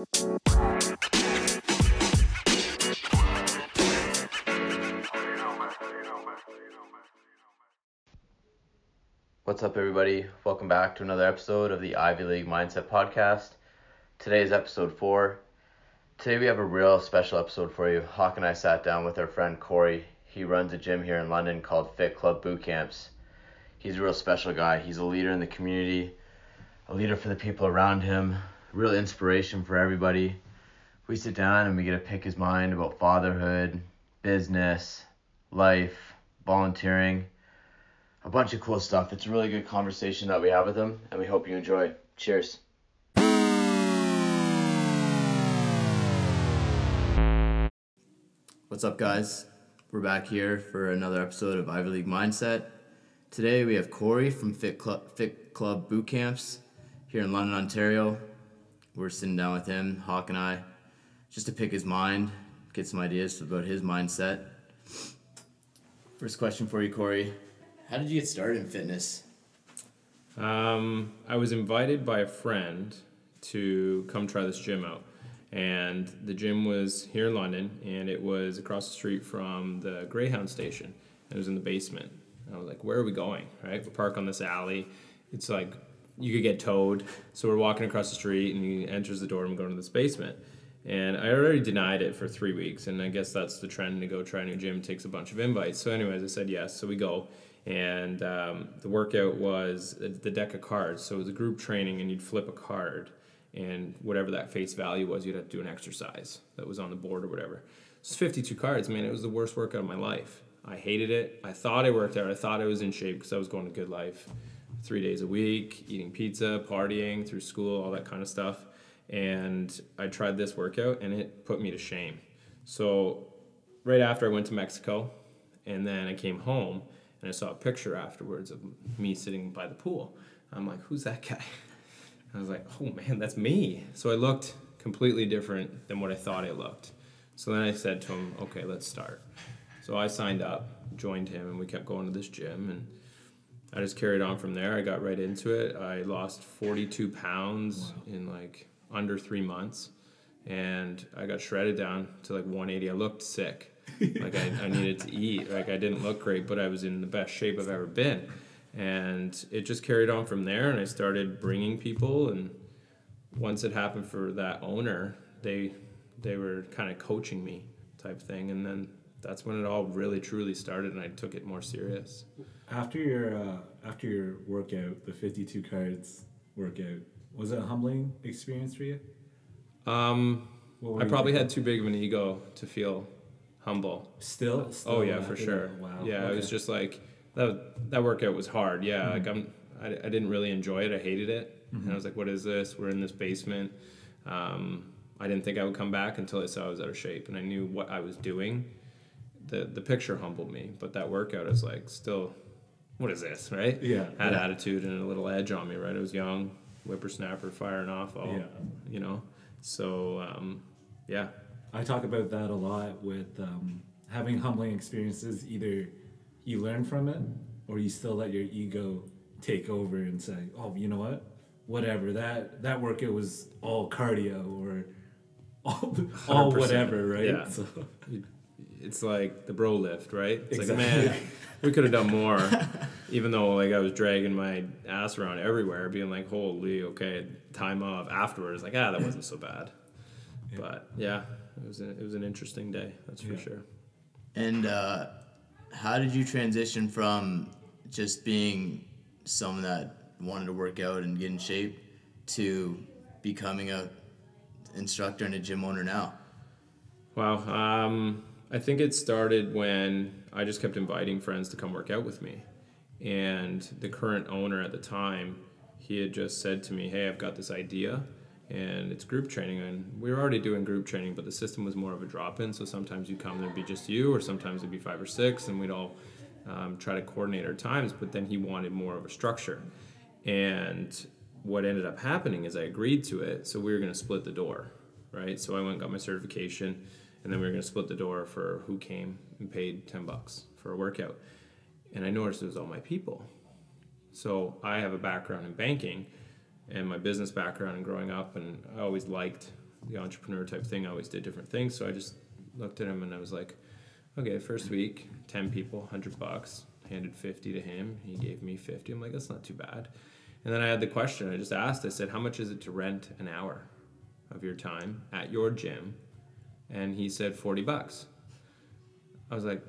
What's up, everybody? Welcome back to another episode of the Ivy League Mindset Podcast. Today is episode four. Today we have a real special episode for you. Hawk and I sat down with our friend Cory. He runs a gym here in London called Fit Club Boot Camps. He's a real special guy. He's a leader in the community, a leader for the people around him, real inspiration for everybody. We sit down and we get to pick his mind about fatherhood, business, life, volunteering a bunch of cool stuff. It's a really good conversation that we have with him, and we hope you enjoy. Cheers. What's up, guys? We're back here for another episode of Ivy League Mindset. Today we have Cory from Fit Club, Fit Club Boot Camps here in London, Ontario. We're sitting down with him, Hawk and I, just to pick his mind, get some ideas about his mindset. First question for you, Cory. How did you get started in fitness? Um, I was invited by a friend to come try this gym out. And the gym was here in London, and it was across the street from the Greyhound station. It was in the basement. I was like, where are we going? Right? We park on this alley. It's like you could get towed. So we're walking across the street, and he enters the door, and we go into this basement. And I already denied it for three weeks, and I guess that's the trend to go try a new gym. Takes a bunch of invites. So, anyways, I said yes. So we go, and um, the workout was the deck of cards. So it was a group training, and you'd flip a card, and whatever that face value was, you'd have to do an exercise that was on the board or whatever. It's 52 cards, man. It was the worst workout of my life. I hated it. I thought I worked out. I thought I was in shape because I was going to GoodLife, three days a week, eating pizza, partying through school, all that kind of stuff. And I tried this workout, and it put me to shame. So right after I went to Mexico, and then I came home and I saw a picture afterwards of me sitting by the pool. I'm like, who's that guy? I was like, oh man, that's me. So I looked completely different than what I thought I looked. So then I said to him, okay, let's start. So I signed up, joined him, and we kept going to this gym. And I just carried on from there. I got right into it. I lost 42 pounds wow. in like under three months. And I got shredded down to like 180. I looked sick like I, I needed to eat. Like I didn't look great, but I was in the best shape I've ever been. And it just carried on from there. And I started bringing people. And once it happened for that owner, they they were kind of coaching me type thing. And then that's when it all really truly started, and I took it more serious. After your uh, after your workout, the fifty two cards workout, was it a humbling experience for you? Um, I probably had too big of an ego to feel humble. Still? Still oh yeah, for sure. Wow. Yeah, okay. it was just like that. That workout was hard. Yeah, mm-hmm. like I'm. I, I didn't really enjoy it. I hated it, mm-hmm. and I was like, "What is this? We're in this basement." Um, I didn't think I would come back until I saw I was out of shape, and I knew what I was doing. The the picture humbled me, but that workout is like still, what is this, right? Yeah. Had yeah. attitude and a little edge on me, right? I was young, whippersnapper, firing off all, yeah. you know. So um, yeah, I talk about that a lot with um, having humbling experiences. Either you learn from it, or you still let your ego take over and say, "Oh, you know what? Whatever that that workout was all cardio or all, all whatever, right?" Yeah. So. It's like the bro lift, right? It's exactly. like, man, we could have done more. Even though like I was dragging my ass around everywhere, being like, "Holy, okay, time off." Afterwards, like, ah, that wasn't so bad. Yeah. But yeah, it was a, it was an interesting day. That's for sure. And uh, how did you transition from just being someone that wanted to work out and get in shape to becoming a instructor and a gym owner now? Wow. Um, I think it started when I just kept inviting friends to come work out with me. And the current owner at the time, he had just said to me, Hey, I've got this idea and it's group training. And we were already doing group training but the system was more of a drop-in. So sometimes you come there'd be just you or sometimes it'd be five or six and we'd all um, try to coordinate our times but then he wanted more of a structure. And what ended up happening is i agreed to it so we were going to split the door right? So i went got my certification and then we were going to split the door for who came and paid 10 bucks for a workout and i noticed it was all my people so i have a background in banking and my business background and growing up, and I always liked the entrepreneur type thing. I always did different things. So I just looked at him and I was like, okay, first week, 10 people, 100 bucks. Handed 50 to him. He gave me 50. I'm like, that's not too bad. And then I had the question. I just asked, I said, how much is it to rent an hour of your time at your gym? And he said, 40 bucks. I was like,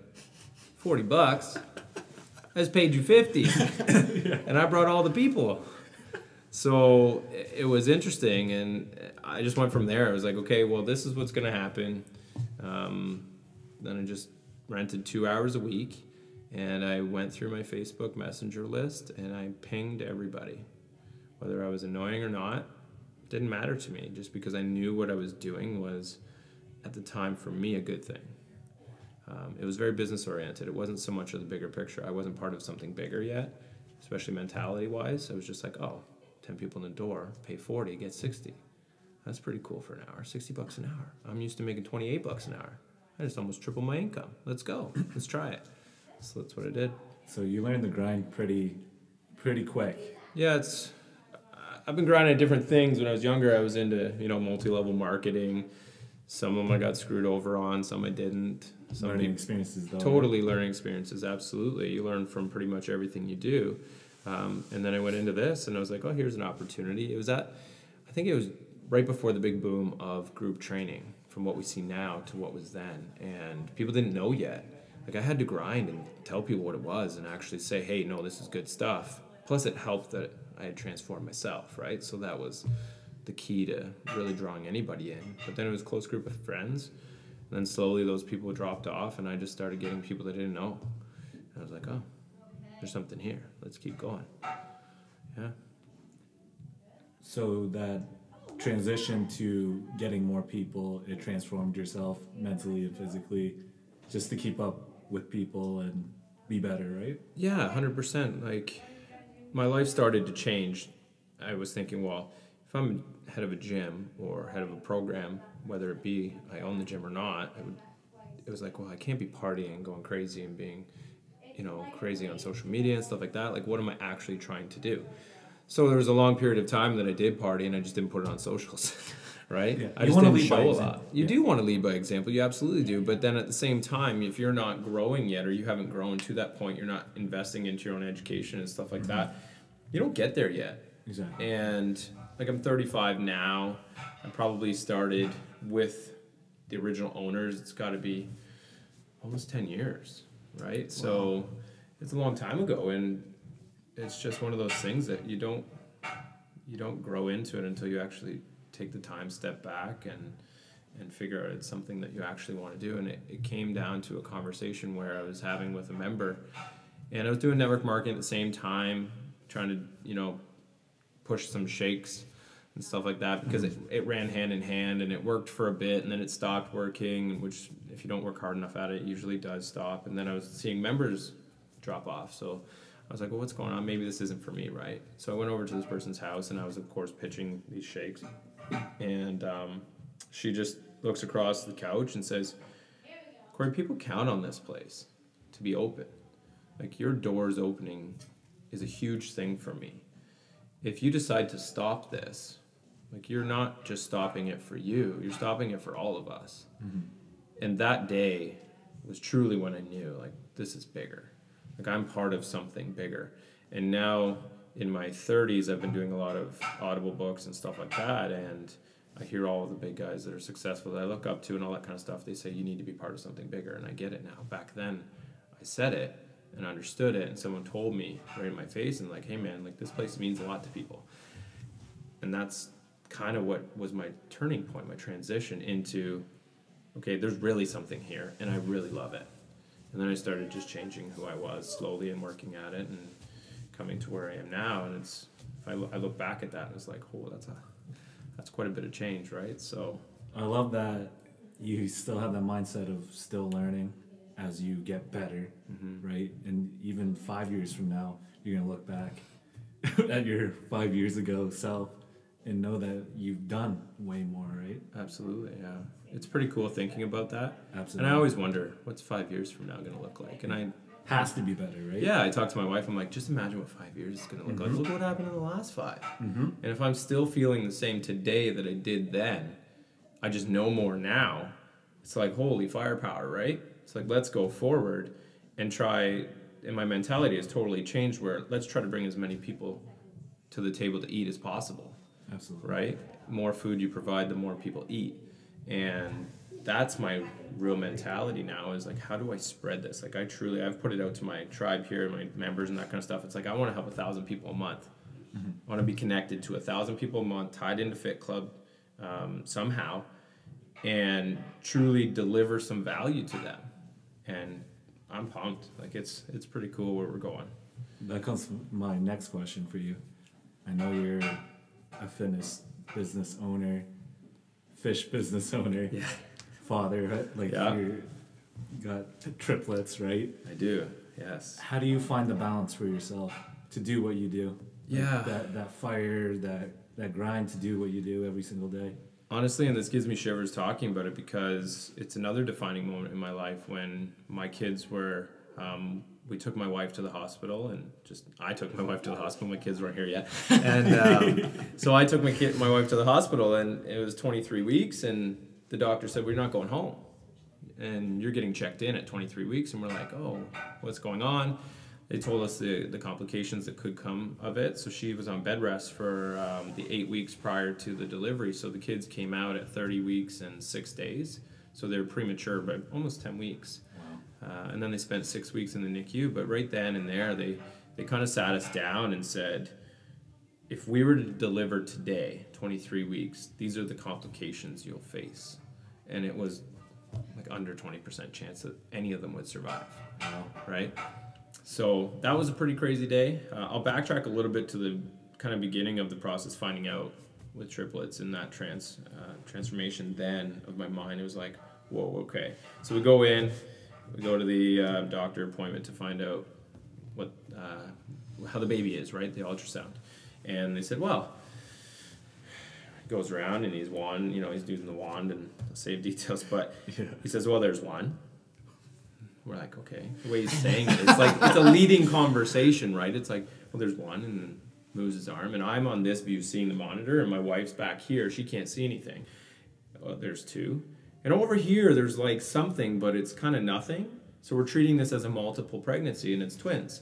40 bucks? I just paid you 50. And I brought all the people. So it was interesting. And I just went from there. I was like, okay, well, this is what's going to happen. Um, then I just rented two hours a week and I went through my Facebook Messenger list and I pinged everybody. Whether I was annoying or not, didn't matter to me just because I knew what I was doing was at the time for me a good thing. Um, it was very business oriented. It wasn't so much of the bigger picture. I wasn't part of something bigger yet, especially mentality wise. I was just like, oh, 10 people in the door, pay 40, get 60. That's pretty cool for an hour. 60 bucks an hour. I'm used to making 28 bucks an hour. I just almost triple my income. Let's go. Let's try it. So that's what I did. So you learned the grind pretty, pretty quick. Yeah, it's. I've been grinding at different things. When I was younger, I was into you know multi-level marketing. Some of them I got screwed over on. Some I didn't. Some learning experiences, though. Totally learning experiences. Absolutely, you learn from pretty much everything you do. Um, and then I went into this, and I was like, oh, here's an opportunity. It was at, I think it was right before the big boom of group training, from what we see now to what was then, and people didn't know yet. Like I had to grind and tell people what it was, and actually say, hey, no, this is good stuff. Plus, it helped that I had transformed myself, right? So that was the key to really drawing anybody in. But then it was a close group of friends. And then slowly those people dropped off, and I just started getting people that didn't know. And I was like, oh, there's something here. Let's keep going. Yeah. So that transition to getting more people, it transformed yourself mentally and physically, just to keep up with people and be better, right? Yeah, hundred percent. Like my life started to change. I was thinking, well, if I'm head of a gym or head of a program, whether it be I own the gym or not, would. It was like, well, I can't be partying, going crazy, and being, you know, crazy on social media and stuff like that. Like, what am I actually trying to do? So there was a long period of time that I did party, and I just didn't put it on socials, right? Yeah. I You just didn't lead show a lot. You Yeah. do want to lead by example. You absolutely do. But then at the same time, if you're not growing yet, or you haven't grown to that point, you're not investing into your own education and stuff like that. You don't get there yet. Exactly. And like I'm 35 now. I probably started with the original owners. It's got to be almost 10 years, right? So it's a long time ago, and it's just one of those things that you don't you don't grow into it until you actually take the time, step back, and and figure out it's something that you actually want to do. And it, it came down to a conversation where I was having with a member, and I was doing network marketing at the same time, trying to you know push some shakes and stuff like that because it, it ran hand in hand and it worked for a bit and then it stopped working which if you don't work hard enough at it, it usually does stop. And then i was seeing members drop off. So i was like well what's going on? Maybe this isn't for me right? So i went over to this person's house and i was of course pitching these shakes. And um, she just looks across the couch and says cory people count on this place to be open. Like your doors opening is a huge thing for me if you decide to stop this, like you're not just stopping it for you, you're stopping it for all of us. Mm-hmm. And that day was truly when I knew, like, this is bigger. Like, I'm part of something bigger. And now in my 30s, I've been doing a lot of audible books and stuff like that. And I hear all of the big guys that are successful that I look up to and all that kind of stuff. They say, you need to be part of something bigger. And I get it now. Back then, I said it and understood it. And someone told me right in my face and, like, hey, man, like, this place means a lot to people. And that's kind of what was my turning point, my transition into, okay, there's really something here, and I really love it. And then I started just changing who I was slowly and working at it and coming to where I am now. And it's, I, I look back at that, and it's like, oh, that's a, that's quite a bit of change, right? So, I love that you still have that mindset of still learning as you get better, Mm-hmm. right? And even five years from now, you're gonna look back at your five years ago self and know that you've done way more, right? absolutely, yeah. It's pretty cool thinking about that. Absolutely. And I always wonder, what's five years from now going to look like? And I, Has to be better, right? Yeah, I talk to my wife. I'm like, just imagine what five years is going to look like. Look what happened in the last 5 Mm-hmm. And if I'm still feeling the same today that I did then, I just know more now. It's like holy firepower, right? It's like let's go forward and try. And my mentality has totally changed. Where let's try to bring as many people to the table to eat as possible Absolutely. right? More food you provide, the more people eat. And that's my real mentality now is like, how do I spread this? Like, I truly, I've put it out to my tribe here, my members, and that kind of stuff. It's like, I want to help a thousand people a month. I want to be connected to a thousand people a month, tied into Fit Club um, somehow, and truly deliver some value to them. And I'm pumped. Like, it's it's pretty cool where we're going. That comes my next question for you. I know you're a fitness business owner, fish business owner, Yeah. father, like Yeah. you got triplets, right? I do. Yes. How do you find the balance for yourself to do what you do? Like, Yeah. that that fire, that that grind to do what you do every single day. Honestly, and this gives me shivers talking about it because it's another defining moment in my life when my kids were. Um, we took my wife to the hospital, and just I took my wife to the hospital. My kids weren't here yet, and um, so I took my kid, my wife to the hospital, and it was 23 weeks, and the doctor said we're not going home, and you're getting checked in at 23 weeks, and we're like, oh, what's going on? They told us the, the complications that could come of it. So she was on bed rest for um, the eight weeks prior to the delivery. So the kids came out at 30 weeks and six days. So they were premature by almost 10 weeks. Uh, and then they spent six weeks in the NICU. But right then and there, they, they kind of sat us down and said, if we were to deliver today, 23 weeks, these are the complications you'll face. And it was like under 20% chance that any of them would survive. Wow. Right? So that was a pretty crazy day. Uh, I'll backtrack a little bit to the kind of beginning of the process, finding out with triplets and that trans uh, transformation. Then of my mind, it was like, whoa, okay. So we go in, we go to the uh, doctor appointment to find out what uh, how the baby is, right? The ultrasound, and they said, well, goes around and he's wand, you know, he's using the wand and I'll save details, but Yeah. he says, well, there's one. We're like, okay. The way he's saying it, it's like it's a leading conversation, right? It's like, well, there's one, and then moves his arm, and I'm on this view seeing the monitor, and my wife's back here. She can't see anything. Oh, there's two, and over here there's like something, but it's kind of nothing. So we're treating this as a multiple pregnancy, and it's twins.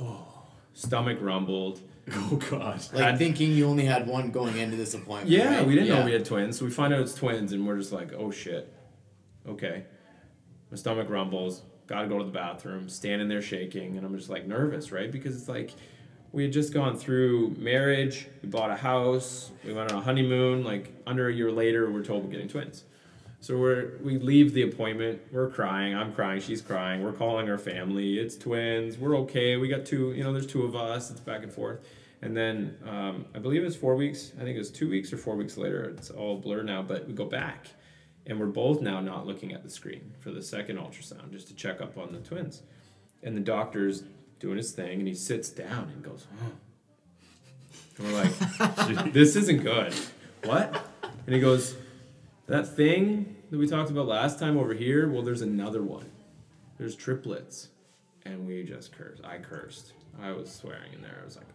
Oh, stomach rumbled. Oh God. Like Had- thinking you only had one going into this appointment. Yeah, right? we didn't know we had twins, so we find out it's twins, and we're just like, oh shit. Okay. My stomach rumbles. Got to go to the bathroom. Standing there shaking, and I'm just like nervous, right? Because it's like we had just gone through marriage. We bought a house. We went on a honeymoon. Like under a year later, we're told we're getting twins. So we're we leave the appointment. We're crying. I'm crying. She's crying. We're calling our family. It's twins. We're okay. We got two. You know, there's two of us. It's back and forth. And then um, I believe it's four weeks. I think it was two weeks or four weeks later. It's all blurred now. But we go back, and we're both now not looking at the screen for the second ultrasound just to check up on the twins. And the doctor's doing his thing, and he sits down and goes, "Oh." And we're like, "This isn't good." What? And he goes, "That thing that we talked about last time over here. Well, there's another one. There's triplets." And we just cursed. I cursed. I was swearing in there. I was like,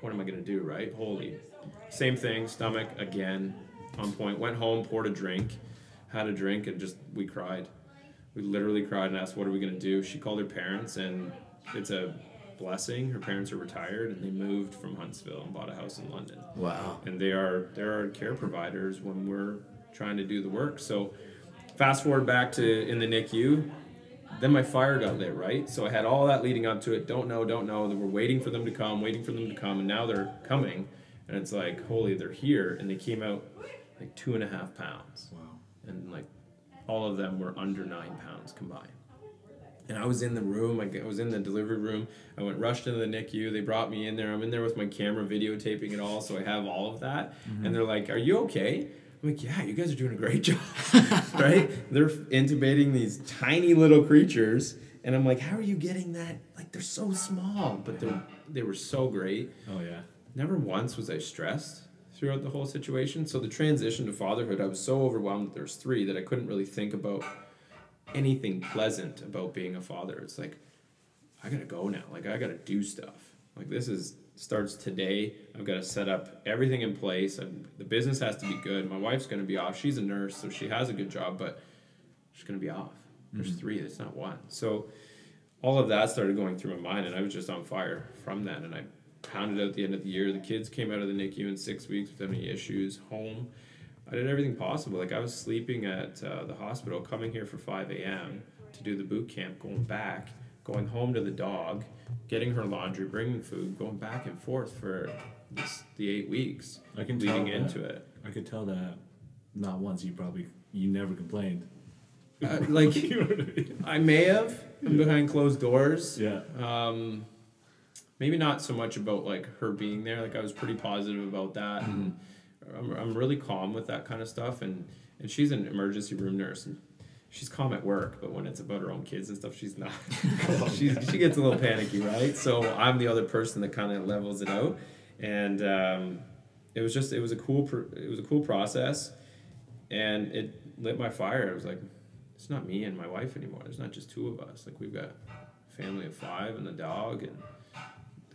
what am I gonna do, right? Holy. Same thing, stomach again, on point. Went home, poured a drink, had a drink, and just we cried. We literally cried and asked, what are we gonna do? She called her parents, and it's a blessing. Her parents are retired, and they moved from Huntsville and bought a house in London Wow. and they are they're our care providers when we're trying to do the work. So fast forward back to in the NICU, then my fire got lit, right? So I had all that leading up to it. Don't know, don't know. We're waiting for them to come, waiting for them to come, and now they're coming, and it's like, holy, they're here, and they came out like two and a half pounds, Wow. And like all of them were under nine pounds combined. And I was in the room. I was in the delivery room. I went rushed into the NICU. They brought me in there. I'm in there with my camera videotaping it all, so I have all of that. Mm-hmm. And they're like, "Are you okay?" I'm like, "Yeah, you guys are doing a great job." right? They're intubating these tiny little creatures, and I'm like, "How are you getting that? Like they're so small, but they they were so great." Oh yeah. Never once was I stressed throughout the whole situation. So the transition to fatherhood, I was so overwhelmed that there's three that I couldn't really think about anything pleasant about being a father. It's like I gotta go now. Like I gotta do stuff. Like this is starts today. I've got to set up everything in place. The business has to be good. My wife's to be off. She's a nurse, so she has a good job, but she's to be off. There's mm-hmm. three. It's not one. So all of that started going through my mind, and I was just on fire from that. And I pounded out the end of the year. The kids came out of the NICU in six weeks without any issues. Home, I did everything possible. Like I was sleeping at uh, the hospital, coming here for five a.m. to do the boot camp, going back, going home to the dog, getting her laundry, bringing food, going back and forth for this, the eight weeks I can leading tell into that. it. I could tell that not once you probably you never complained. Uh, like You know what I? May have behind closed doors. yeah. Um, maybe not so much about like her being there. Like I was pretty positive about that, and I'm, I'm really calm with that kind of stuff. And and she's an emergency room nurse, and she's calm at work, but when it's about her own kids and stuff, she's not. she she gets a little panicky, right? So I'm the other person that kind of levels it out, and um, it was just it was a cool pr- it was a cool process, and it lit my fire. It was like it's not me and my wife anymore. There's not just two of us. Like we've got a family of five and the dog and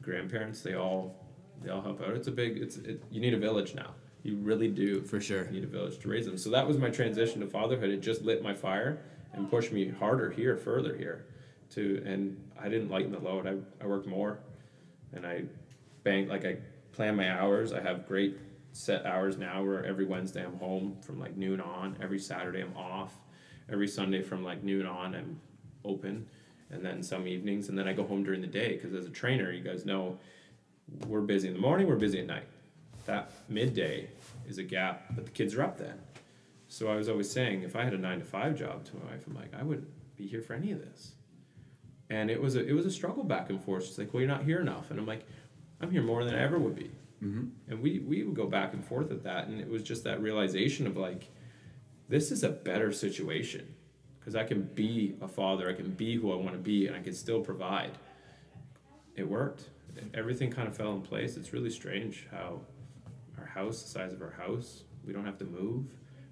grandparents. They all they all help out. It's a big. It's it, you need a village now. You really do For sure. need a village to raise them. So that was my transition to fatherhood. It just lit my fire and pushed me harder here, further here, to and I didn't lighten the load. I I worked more, and I bank like I plan my hours. I have great set hours now where every Wednesday I'm home from like noon on. Every Saturday I'm off. Every Sunday from like noon on I'm open, and then some evenings, and then I go home during the day because as a trainer, you guys know we're busy in the morning, we're busy at night. That midday is a gap, but the kids are up then. So I was always saying, if I had a nine to five job to my wife, I'm like, I wouldn't be here for any of this. And it was a it was a struggle back and forth. She's like, well, you're not here enough, and I'm like, I'm here more than I ever would be. Mm-hmm. And we we would go back and forth at that, and it was just that realization of like, this is a better situation because I can be a father, I can be who I want to be, and I can still provide. It worked. Everything kind of fell in place. It's really strange how our house, the size of our house, we don't have to move.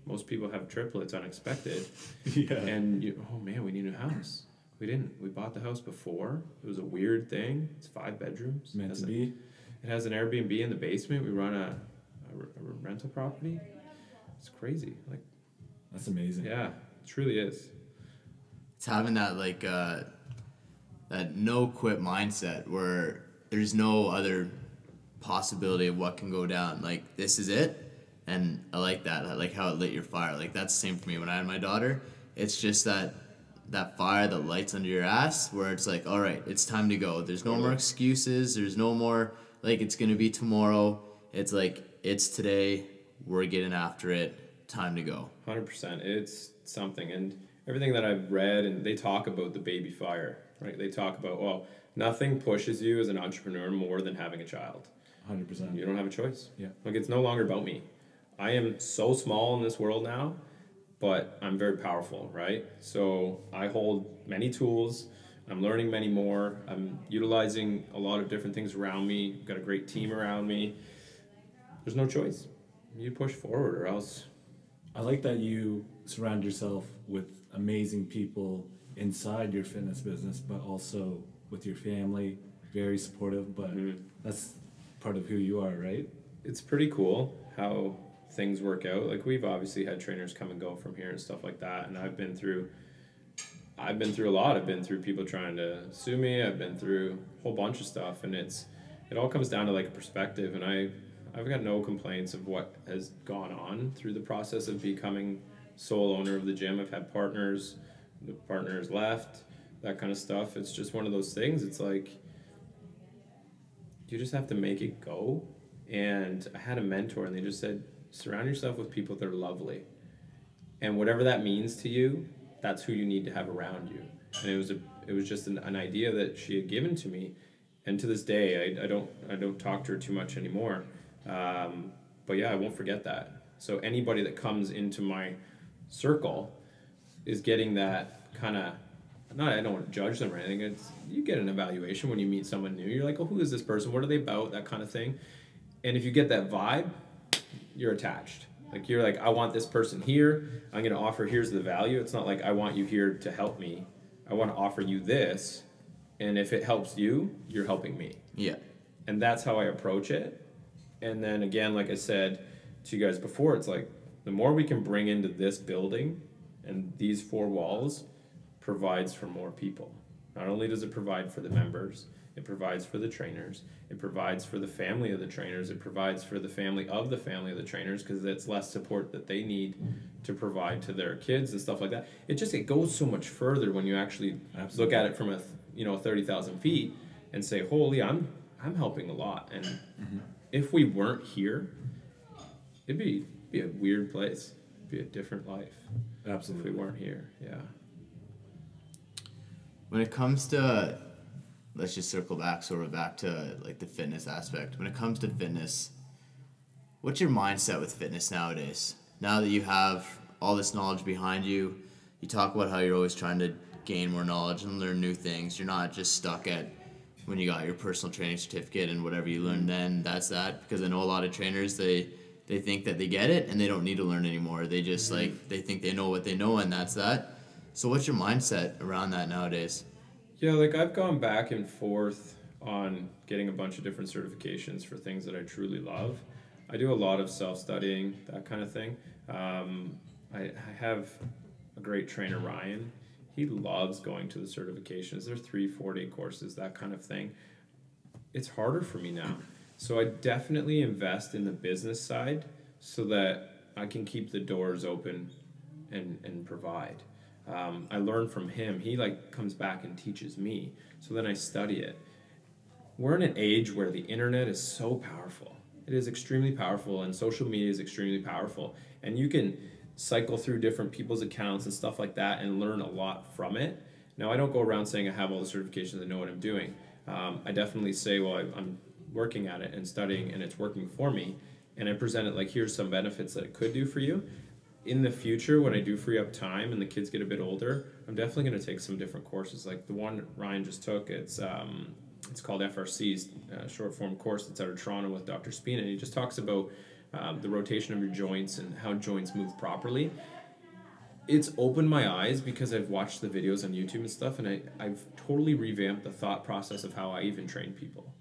Most people have triplets unexpected, Yeah. and you, oh man, we need a new house. We didn't. We bought the house before. It was a weird thing. It's five bedrooms. Meant to a- be. It has an Airbnb in the basement. We run a rental property. It's crazy. Like, That's amazing. yeah, it truly is. It's having that like uh, that no quit mindset where there's no other possibility of what can go down. Like this is it, and I like that. I like how it lit your fire. Like that's the same for me when I had my daughter. It's just that that fire that lights under your ass where it's like, all right, it's time to go. There's no more excuses. There's no more like it's gonna be tomorrow. It's like it's today. We're getting after it. Time to go. Hundred percent. It's something, and everything that I've read, and they talk about the baby fire, right? They talk about well, nothing pushes you as an entrepreneur more than having a child. Hundred percent. You don't have a choice. Yeah. Like it's no longer about me. I am so small in this world now, but I'm very powerful, right? So I hold many tools. I'm learning many more. I'm utilizing a lot of different things around me. Got a great team around me. There's no choice. You push forward, or else. I like that you surround yourself with amazing people inside your fitness business, but also with your family. Very supportive, but Mhm. that's part of who you are, right? It's pretty cool how things work out. Like we've obviously had trainers come and go from here and stuff like that, and I've been through. I've been through a lot. I've been through people trying to sue me. I've been through a whole bunch of stuff, and it's it all comes down to like a perspective. And I I've got no complaints of what has gone on through the process of becoming sole owner of the gym. I've had partners, the partners left, that kind of stuff. It's just one of those things. It's like you just have to make it go. And I had a mentor, and they just said, surround yourself with people that are lovely. And whatever that means to you, that's who you need to have around you. And it was a, it was just an, an idea that she had given to me, and to this day, I, I don't, I don't talk to her too much anymore. Um, but yeah, I won't forget that. So anybody that comes into my circle is getting that kind of not I don't want to judge them or anything. It's you get an evaluation when you meet someone new. You're like, oh, who is this person? What are they about? That kind of thing. And if you get that vibe, you're attached. Like you're like, I want this person here. I'm gonna offer. Here's the value. It's not like I want you here to help me. I want to offer you this, and if it helps you, you're helping me. Yeah. and that's how I approach it. And then again, like I said to you guys before, it's like the more we can bring into this building and these four walls provides for more people. Not only does it provide for the members, it provides for the trainers, it provides for the family of the trainers, it provides for the family of the family of the trainers because it's less support that they need to provide to their kids and stuff like that. It just it goes so much further when you actually look at it from a you know thirty thousand feet and say, "Holy, I'm I'm helping a lot." And mm-hmm. if we weren't here, it'd be be a weird place, be a different life Absolutely. if we weren't here. Yeah. When it comes to, let's just circle back sort of back to like the fitness aspect. When it comes to fitness, what's your mindset with fitness nowadays? Now that you have all this knowledge behind you, you talk about how you're always trying to gain more knowledge and learn new things. You're not just stuck at when you got your personal training certificate and whatever you learned mm-hmm. then, that's that. Because I know a lot of trainers they they think that they get it and they don't need to learn anymore. They just like they think they know what they know and that's that. So what's your mindset around that nowadays? Yeah, like I've gone back and forth on getting a bunch of different certifications for things that I truly love. I do a lot of self studying, that kind of thing. Um, I, I have a great trainer, Ryan. He loves going to the certifications. They're three, four day courses, that kind of thing. It's harder for me now. So I definitely invest in the business side so that I can keep the doors open and, and provide. Um, I learn from him. He like comes back and teaches me. So then I study it. We're in an age where the internet is so powerful. It is extremely powerful, and social media is extremely powerful. And you can cycle through different people's accounts and stuff like that and learn a lot from it. Now, I don't go around saying I have all the certifications, I know what I'm doing. Um, I definitely say, well, I, I'm working at it and studying, and it's working for me. And I present it like, here's some benefits that it could do for you in the future when I do free up time and the kids get a bit older, I'm definitely going to take some different courses. Like the one Ryan just took, it's um, it's called FRC's uh, short form course. It's out of Toronto with Dr. Spina. And he just talks about um, the rotation of your joints and how joints move properly. It's opened my eyes because I've watched the videos on YouTube and stuff, and I, I've totally revamped the thought process of how I even train people.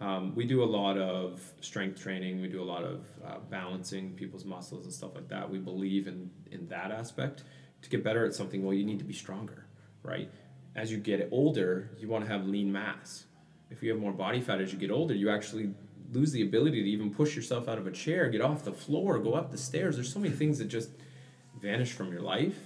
Um, we do a lot of strength training. We do a lot of uh, balancing people's muscles and stuff like that. We believe in in that aspect. To get better at something, well, you need to be stronger, right? As you get older, you want to have lean mass. If you have more body fat as you get older, you actually lose the ability to even push yourself out of a chair, get off the floor, go up the stairs. There's so many things that just vanish from your life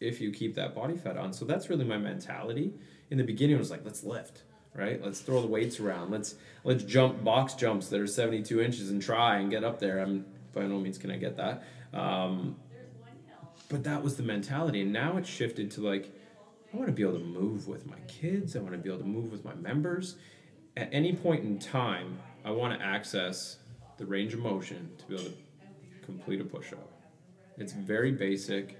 if you keep that body fat on. So that's really my mentality. In the beginning, it was like, let's lift, right? Let's throw the weights around. Let's let's jump box jumps that are 72 inches and try and get up there. I'm by no means can I get that. Um, but that was the mentality, and now it's shifted to like, I want to be able to move with my kids. I want to be able to move with my members. At any point in time, I want to access the range of motion to be able to complete a push-up. It's very basic,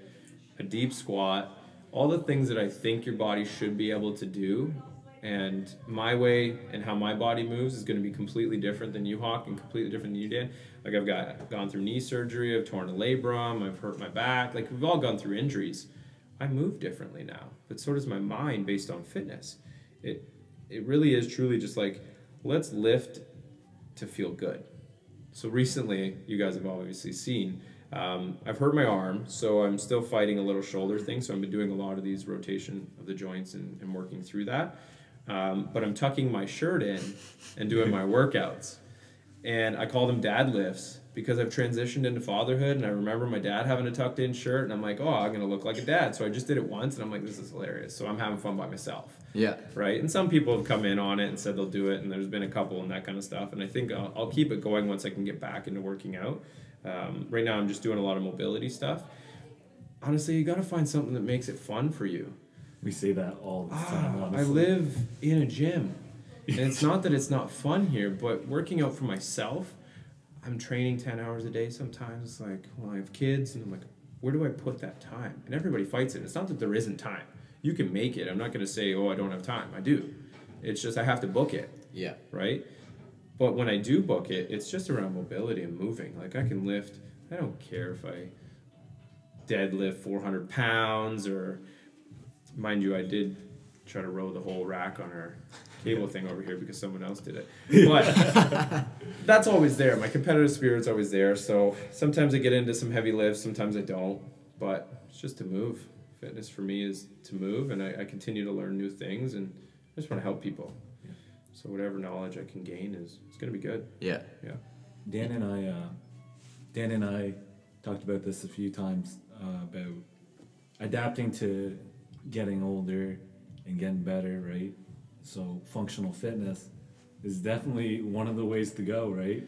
a deep squat, all the things that I think your body should be able to do. And my way and how my body moves is going to be completely different than you, Hawk, and completely different than you, Dan. Like I've got gone through knee surgery, I've torn a labrum, I've hurt my back. Like we've all gone through injuries. I move differently now, but so does my mind based on fitness. It it really is truly just like let's lift to feel good. So recently, you guys have obviously seen, um, I've hurt my arm, so I'm still fighting a little shoulder thing. So I've been doing a lot of these rotation of the joints and, and working through that. Um, but I'm tucking my shirt in and doing my workouts. And I call them dad lifts because I've transitioned into fatherhood and I remember my dad having a tucked in shirt and I'm like, oh, I'm going to look like a dad. So I just did it once and I'm like, this is hilarious. So I'm having fun by myself Yeah. right? And some people have come in on it and said they'll do it, and there's been a couple and that kind of stuff. And I think I'll, I'll keep it going once I can get back into working out. Um, right now, I'm just doing a lot of mobility stuff. Honestly, you got to find something that makes it fun for you. We say that all the time. Ah, I live in a gym, and it's not that it's not fun here, but working out for myself, I'm training ten hours a day. Sometimes it's like, well, I have kids, and I'm like, where do I put that time? And everybody fights it. It's not that there isn't time. You can make it. I'm not going to say, oh, I don't have time. I do. It's just I have to book it Yeah. right? But when I do book it, it's just around mobility and moving. Like I can lift. I don't care if I deadlift 400 pounds or, mind you, I did try to row the whole rack on her cable thing over here because someone else did it. But that's always there. My competitive spirit's always there. So sometimes I get into some heavy lifts, sometimes I don't. But it's just to move. Fitness for me is to move, and I, I continue to learn new things, and I just want to help people. Yeah. So whatever knowledge I can gain is it's gonna be good. Yeah. Yeah. Dan and I, uh, Dan and I talked about this a few times uh, about adapting to getting older and getting better, right? So functional fitness is definitely one of the ways to go, right?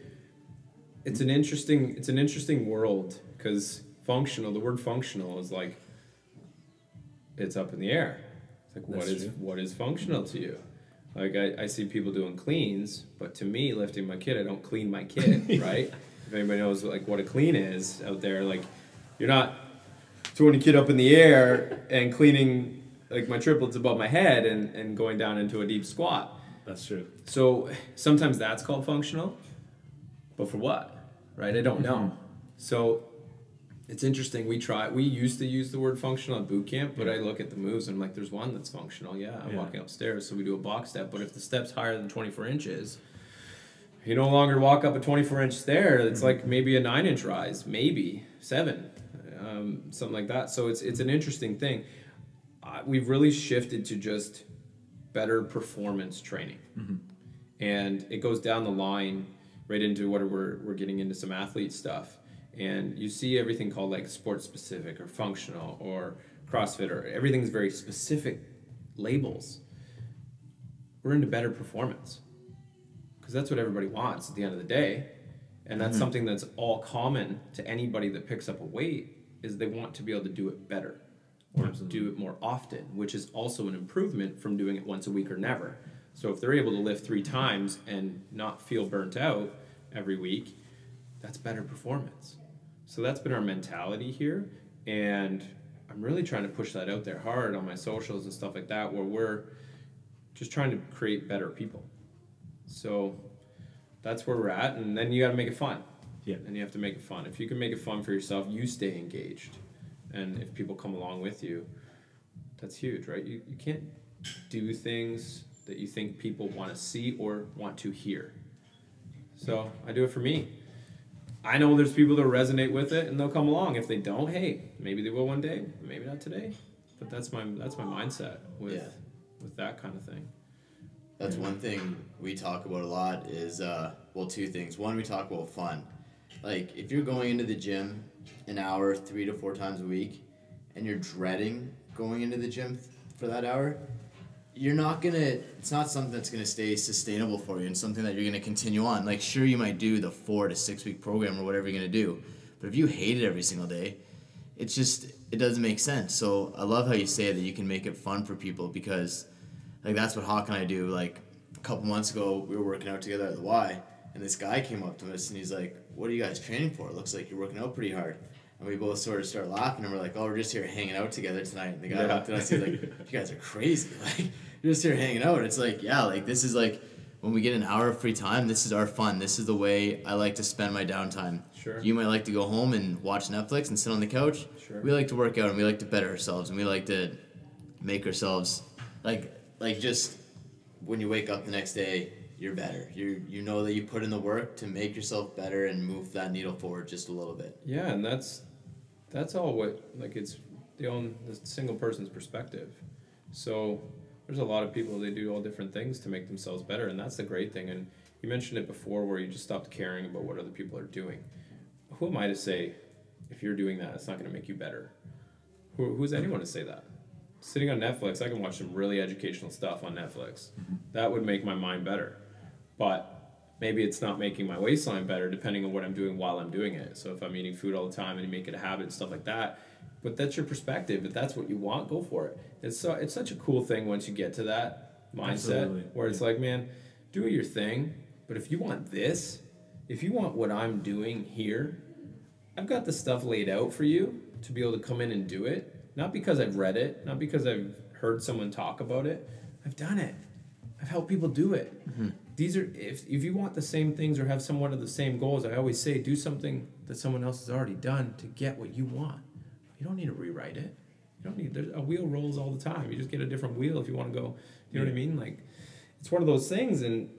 it's an interesting it's an interesting world because functional the word functional is like it's up in the air it's like what That's is true. what is functional to you like I, I see people doing cleans but to me lifting my kid i don't clean my kid right if anybody knows like what a clean is out there like you're not throwing a kid up in the air and cleaning like my triplets above my head and, and going down into a deep squat That's true. so sometimes that's called functional, but for what? Right? I don't know. Mm-hmm. So it's interesting. We try. We used to use the word functional at boot camp, but I look at the moves and I'm like, there's one that's functional. Yeah, I'm Yeah. walking upstairs, so we do a box step. But if the step's higher than 24 inches, you no longer walk up a 24 inch stair. It's mm-hmm. like maybe a nine inch rise, maybe seven, um, something like that. So it's it's an interesting thing. Uh, we've really shifted to just better performance training, and it goes down the line right into what we're we're getting into some athlete stuff. And you see everything called like sports specific or functional or CrossFit or everything's very specific labels. We're into better performance because that's what everybody wants at the end of the day and that's something that's all common to anybody that picks up a weight is they want to be able to do it better or do it more often which is also an improvement from doing it once a week or never. So if they're able to lift three times and not feel burnt out every week that's better performance. So that's been our mentality here and i'm really trying to push that out there hard on my socials and stuff like that where we're just trying to create better people. So that's where we're at, and then you got to make it fun. Yeah. And you have to make it fun. If you can make it fun for yourself, you stay engaged, and if people come along with you, that's huge, right? You you can't do things that you think people want to see or want to hear. So I do it for me. I know there's people that resonate with it, and they'll come along. If they don't, hey, maybe they will one day, maybe not today. But that's my that's my mindset with Yeah. with that kind of thing. That's one thing we talk about a lot is uh, well two things. One we talk about fun. Like if you're going into the gym an hour three to four times a week and you're dreading going into the gym for that hour, you're not gonna it's not something that's gonna stay sustainable for you and something that you're gonna continue on. Like sure you might do the four to six week program or whatever you're gonna do. But if you hate it every single day, it's just it doesn't make sense. So I love how you say that you can make it fun for people because like that's what Hawk and I do. Like a couple months ago, we were working out together at the Y, and this guy came up to us and he's like, "What are you guys training for? It looks like you're working out pretty hard." And we both sort of start laughing, and we're like, "Oh, we're just here hanging out together tonight." And the guy Yeah. looked at us, he's like, "You guys are crazy! Like you're just here hanging out." It's like, yeah, like this is like when we get an hour of free time. This is our fun. This is the way I like to spend my downtime. Sure. You might like to go home and watch Netflix and sit on the couch. Sure. We like to work out and we like to better ourselves and we like to make ourselves like like just when you wake up the next day you're better you you know that you put in the work to make yourself better and move that needle forward just a little bit Yeah, and that's that's all what like it's the own the single person's perspective. So there's a lot of people they do all different things to make themselves better, and that's the great thing. And you mentioned it before, where you just stopped caring about what other people are doing. Who am I to say if you're doing that, it's not going to make you better? Who, who's anyone to say that? Sitting on Netflix, I can watch some really educational stuff on Netflix. That would make my mind better. But maybe it's not making my waistline better depending on what I'm doing while I'm doing it. So if I'm eating food all the time and you make it a habit and stuff like that, but that's your perspective. If that's what you want, go for it. It's so it's such a cool thing once you get to that mindset Absolutely. where it's like, man, do your thing. But if you want this, if you want what I'm doing here, I've got the stuff laid out for you to be able to come in and do it. Not because I've read it, not because I've heard someone talk about it. I've done it. I've helped people do it. Mm-hmm. These are if if you want the same things or have somewhat of the same goals, I always say do something that someone else has already done to get what you want. You don't need to rewrite it. You don't need there's, a wheel rolls all the time. You just get a different wheel if you want to go. You know what I mean? Like it's one of those things, and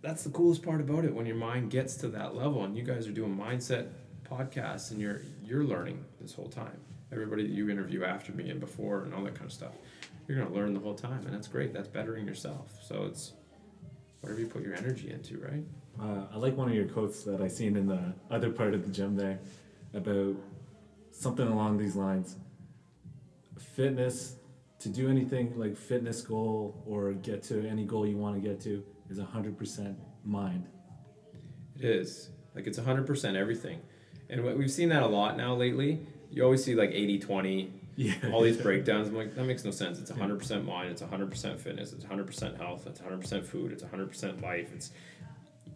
that's the coolest part about it when your mind gets to that level. And you guys are doing mindset podcasts, and you're you're learning this whole time. Everybody that you interview after me and before, and all that kind of stuff, you're gonna learn the whole time, and that's great. That's bettering yourself. So it's whatever you put your energy into, right? Uh, I like one of your quotes that I seen in the other part of the gym there about something along these lines. Fitness, to do anything like fitness goal or get to any goal you want to get to is 100% mind. It is. Like it's 100% everything. And what- we've seen that a lot now lately. You always see like 80 20, Yeah. all these breakdowns. I'm like, that makes no sense. It's 100% mind, it's 100% fitness, it's 100% health, it's 100% food, it's 100% life. It's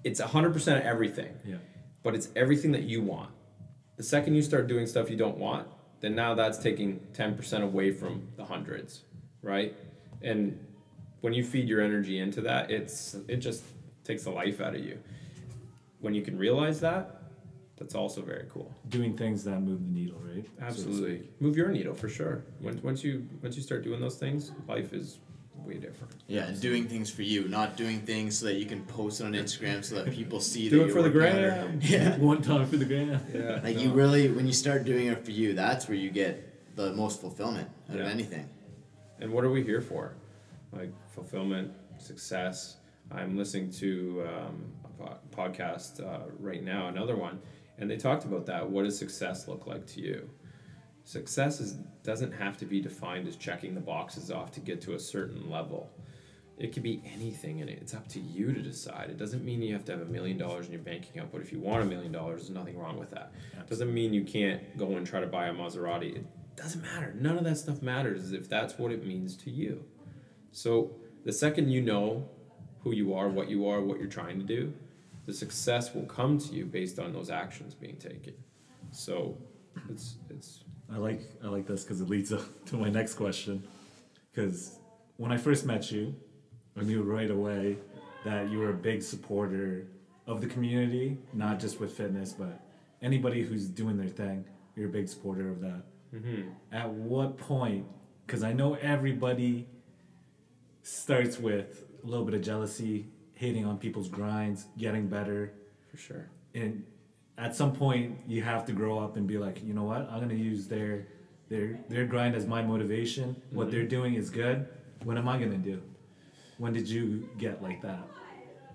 it's 100% of everything. Yeah. But it's everything that you want. The second you start doing stuff you don't want, then now that's taking 10% away from the hundreds, right? And when you feed your energy into that, it's it just takes the life out of you. When you can realize that, that's also very cool. Doing things that move the needle, right? Absolutely, speak. move your needle for sure. Once once you once you start doing those things, life is way different. Yeah, and doing things for you, not doing things so that you can post it on Instagram so that people see Do that it you're for the working out or- gram. Yeah. One time for the grand. Yeah, Like you really, when you start doing it for you, that's where you get the most fulfillment out of anything. And what are we here for? Like fulfillment, success. I'm listening to um, a po- podcast uh, right now, another one, and they talked about that. What does success look like to you? Success is, doesn't have to be defined as checking the boxes off to get to a certain level. It could be anything, and it's up to you to decide. It doesn't mean you have to have a million dollars in your bank account, but if you want a million dollars, there's nothing wrong with that. It Doesn't mean you can't go and try to buy a Maserati. It doesn't matter. None of that stuff matters if that's what it means to you. So the second you know who you are, what you are, what you're trying to do, the success will come to you based on those actions being taken. So it's it's I like I like this because it leads up to my next question. Because when I first met you, I knew right away that you were a big supporter of the community, not just with fitness, but anybody who's doing their thing. You're a big supporter of that. Mm-hmm. At what point? Because I know everybody starts with a little bit of jealousy, hating on people's grinds, getting better, for sure. and at some point you have to grow up and be like you know what? I'm going to use their their their grind as my motivation. What they're doing is good. What am i going to do? When did you get like that?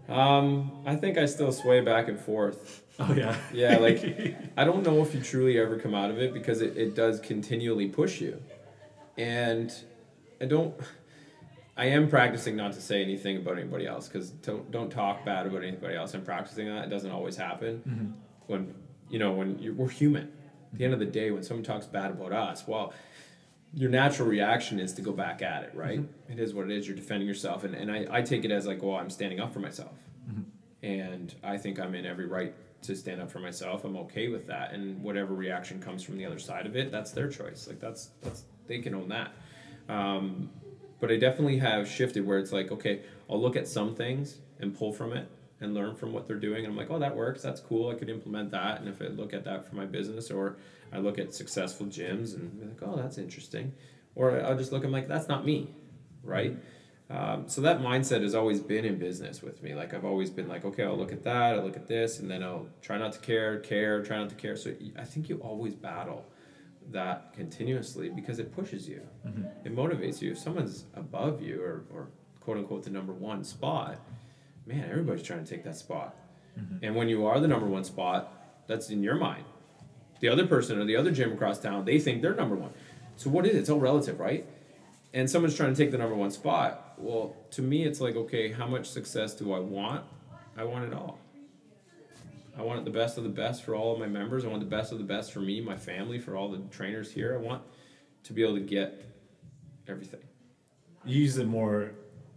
Um, I think I still sway back and forth. oh yeah. Yeah, like I don't know if you truly ever come out of it because it, it does continually push you. And I don't I am practicing not to say anything about anybody else because don't don't talk bad about anybody else. I'm practicing that. It doesn't always happen. Mm-hmm. When you know when you're, we're human. At the end of the day, when someone talks bad about us, well, your natural reaction is to go back at it, right? Mm-hmm. It is what it is. You're defending yourself, and, and I, I take it as like, well, I'm standing up for myself, mm-hmm. and I think I'm in every right to stand up for myself. I'm okay with that, and whatever reaction comes from the other side of it, that's their choice. Like that's that's they can own that. Um, but I definitely have shifted where it's like, okay, I'll look at some things and pull from it and learn from what they're doing. And I'm like, oh, that works. That's cool. I could implement that. And if I look at that for my business, or I look at successful gyms and be like, oh, that's interesting. Or I'll just look, I'm like, that's not me, right? Um, so that mindset has always been in business with me. Like I've always been like, okay, I'll look at that, I'll look at this, and then I'll try not to care, care, try not to care. So I think you always battle that continuously because it pushes you, mm-hmm. it motivates you. If someone's above you or, or quote unquote the number one spot, man, everybody's trying to take that spot. Mm-hmm. And when you are the number one spot, that's in your mind. The other person or the other gym across town, they think they're number one. So what is it? It's all relative, right? And someone's trying to take the number one spot. Well, to me, it's like, okay, how much success do I want? I want it all. I want the best of the best for all of my members. I want the best of the best for me, my family, for all the trainers here. I want to be able to get everything. you use it more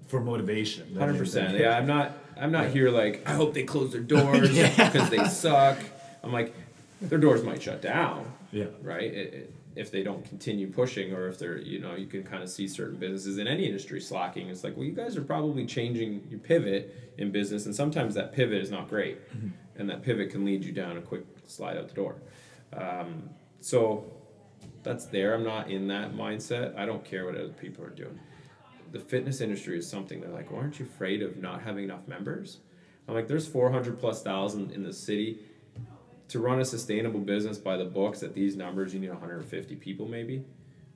for motivation Hundred percent. Yeah, I'm not. I'm not here like I hope they close their doors because they suck. I'm like, their doors might shut down, yeah right? It, it, if they don't continue pushing, or if they're, you know, you can kind of see certain businesses in any industry slacking. It's like, well, you guys are probably changing your pivot in business, and sometimes that pivot is not great, mm-hmm. And that pivot can lead you down a quick slide out the door. Um, so that's there. I'm not in that mindset. I don't care what other people are doing. the fitness industry is something they're like, why aren't you afraid of not having enough members? I'm like, there's 400 plus thousand in the city. To run a sustainable business by the books at these numbers, you need 150 people maybe,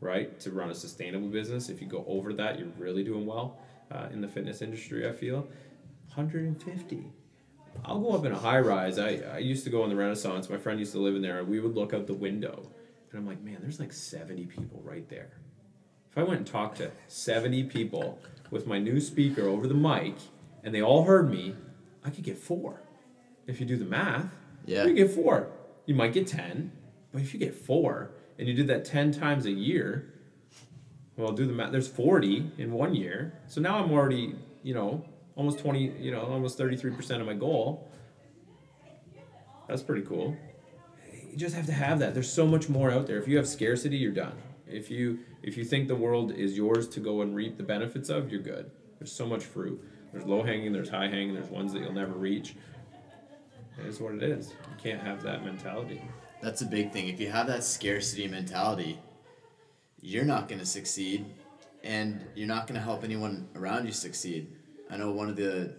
right? To run a sustainable business. If you go over that, you're really doing well uh, in the fitness industry, I feel. 150. I'll go up in a high rise. I, I used to go in the Renaissance. My friend used to live in there. and We would look out the window. And I'm like, man, there's like 70 people right there. If I went and talked to 70 people with my new speaker over the mic and they all heard me, I could get four. If you do the math, Yeah. you get four. You might get 10, but if you get four and you did that 10 times a year, well, do the math. There's 40 in one year. So now I'm already, you know, almost 20, you know, almost 33% of my goal. That's pretty cool. You just have to have that. There's so much more out there. If you have scarcity, you're done. If you if you think the world is yours to go and reap the benefits of, you're good. There's so much fruit. There's low hanging, there's high hanging, there's ones that you'll never reach. It is what it is. You can't have that mentality. That's a big thing. If you have that scarcity mentality, you're not going to succeed and you're not going to help anyone around you succeed. I know one of the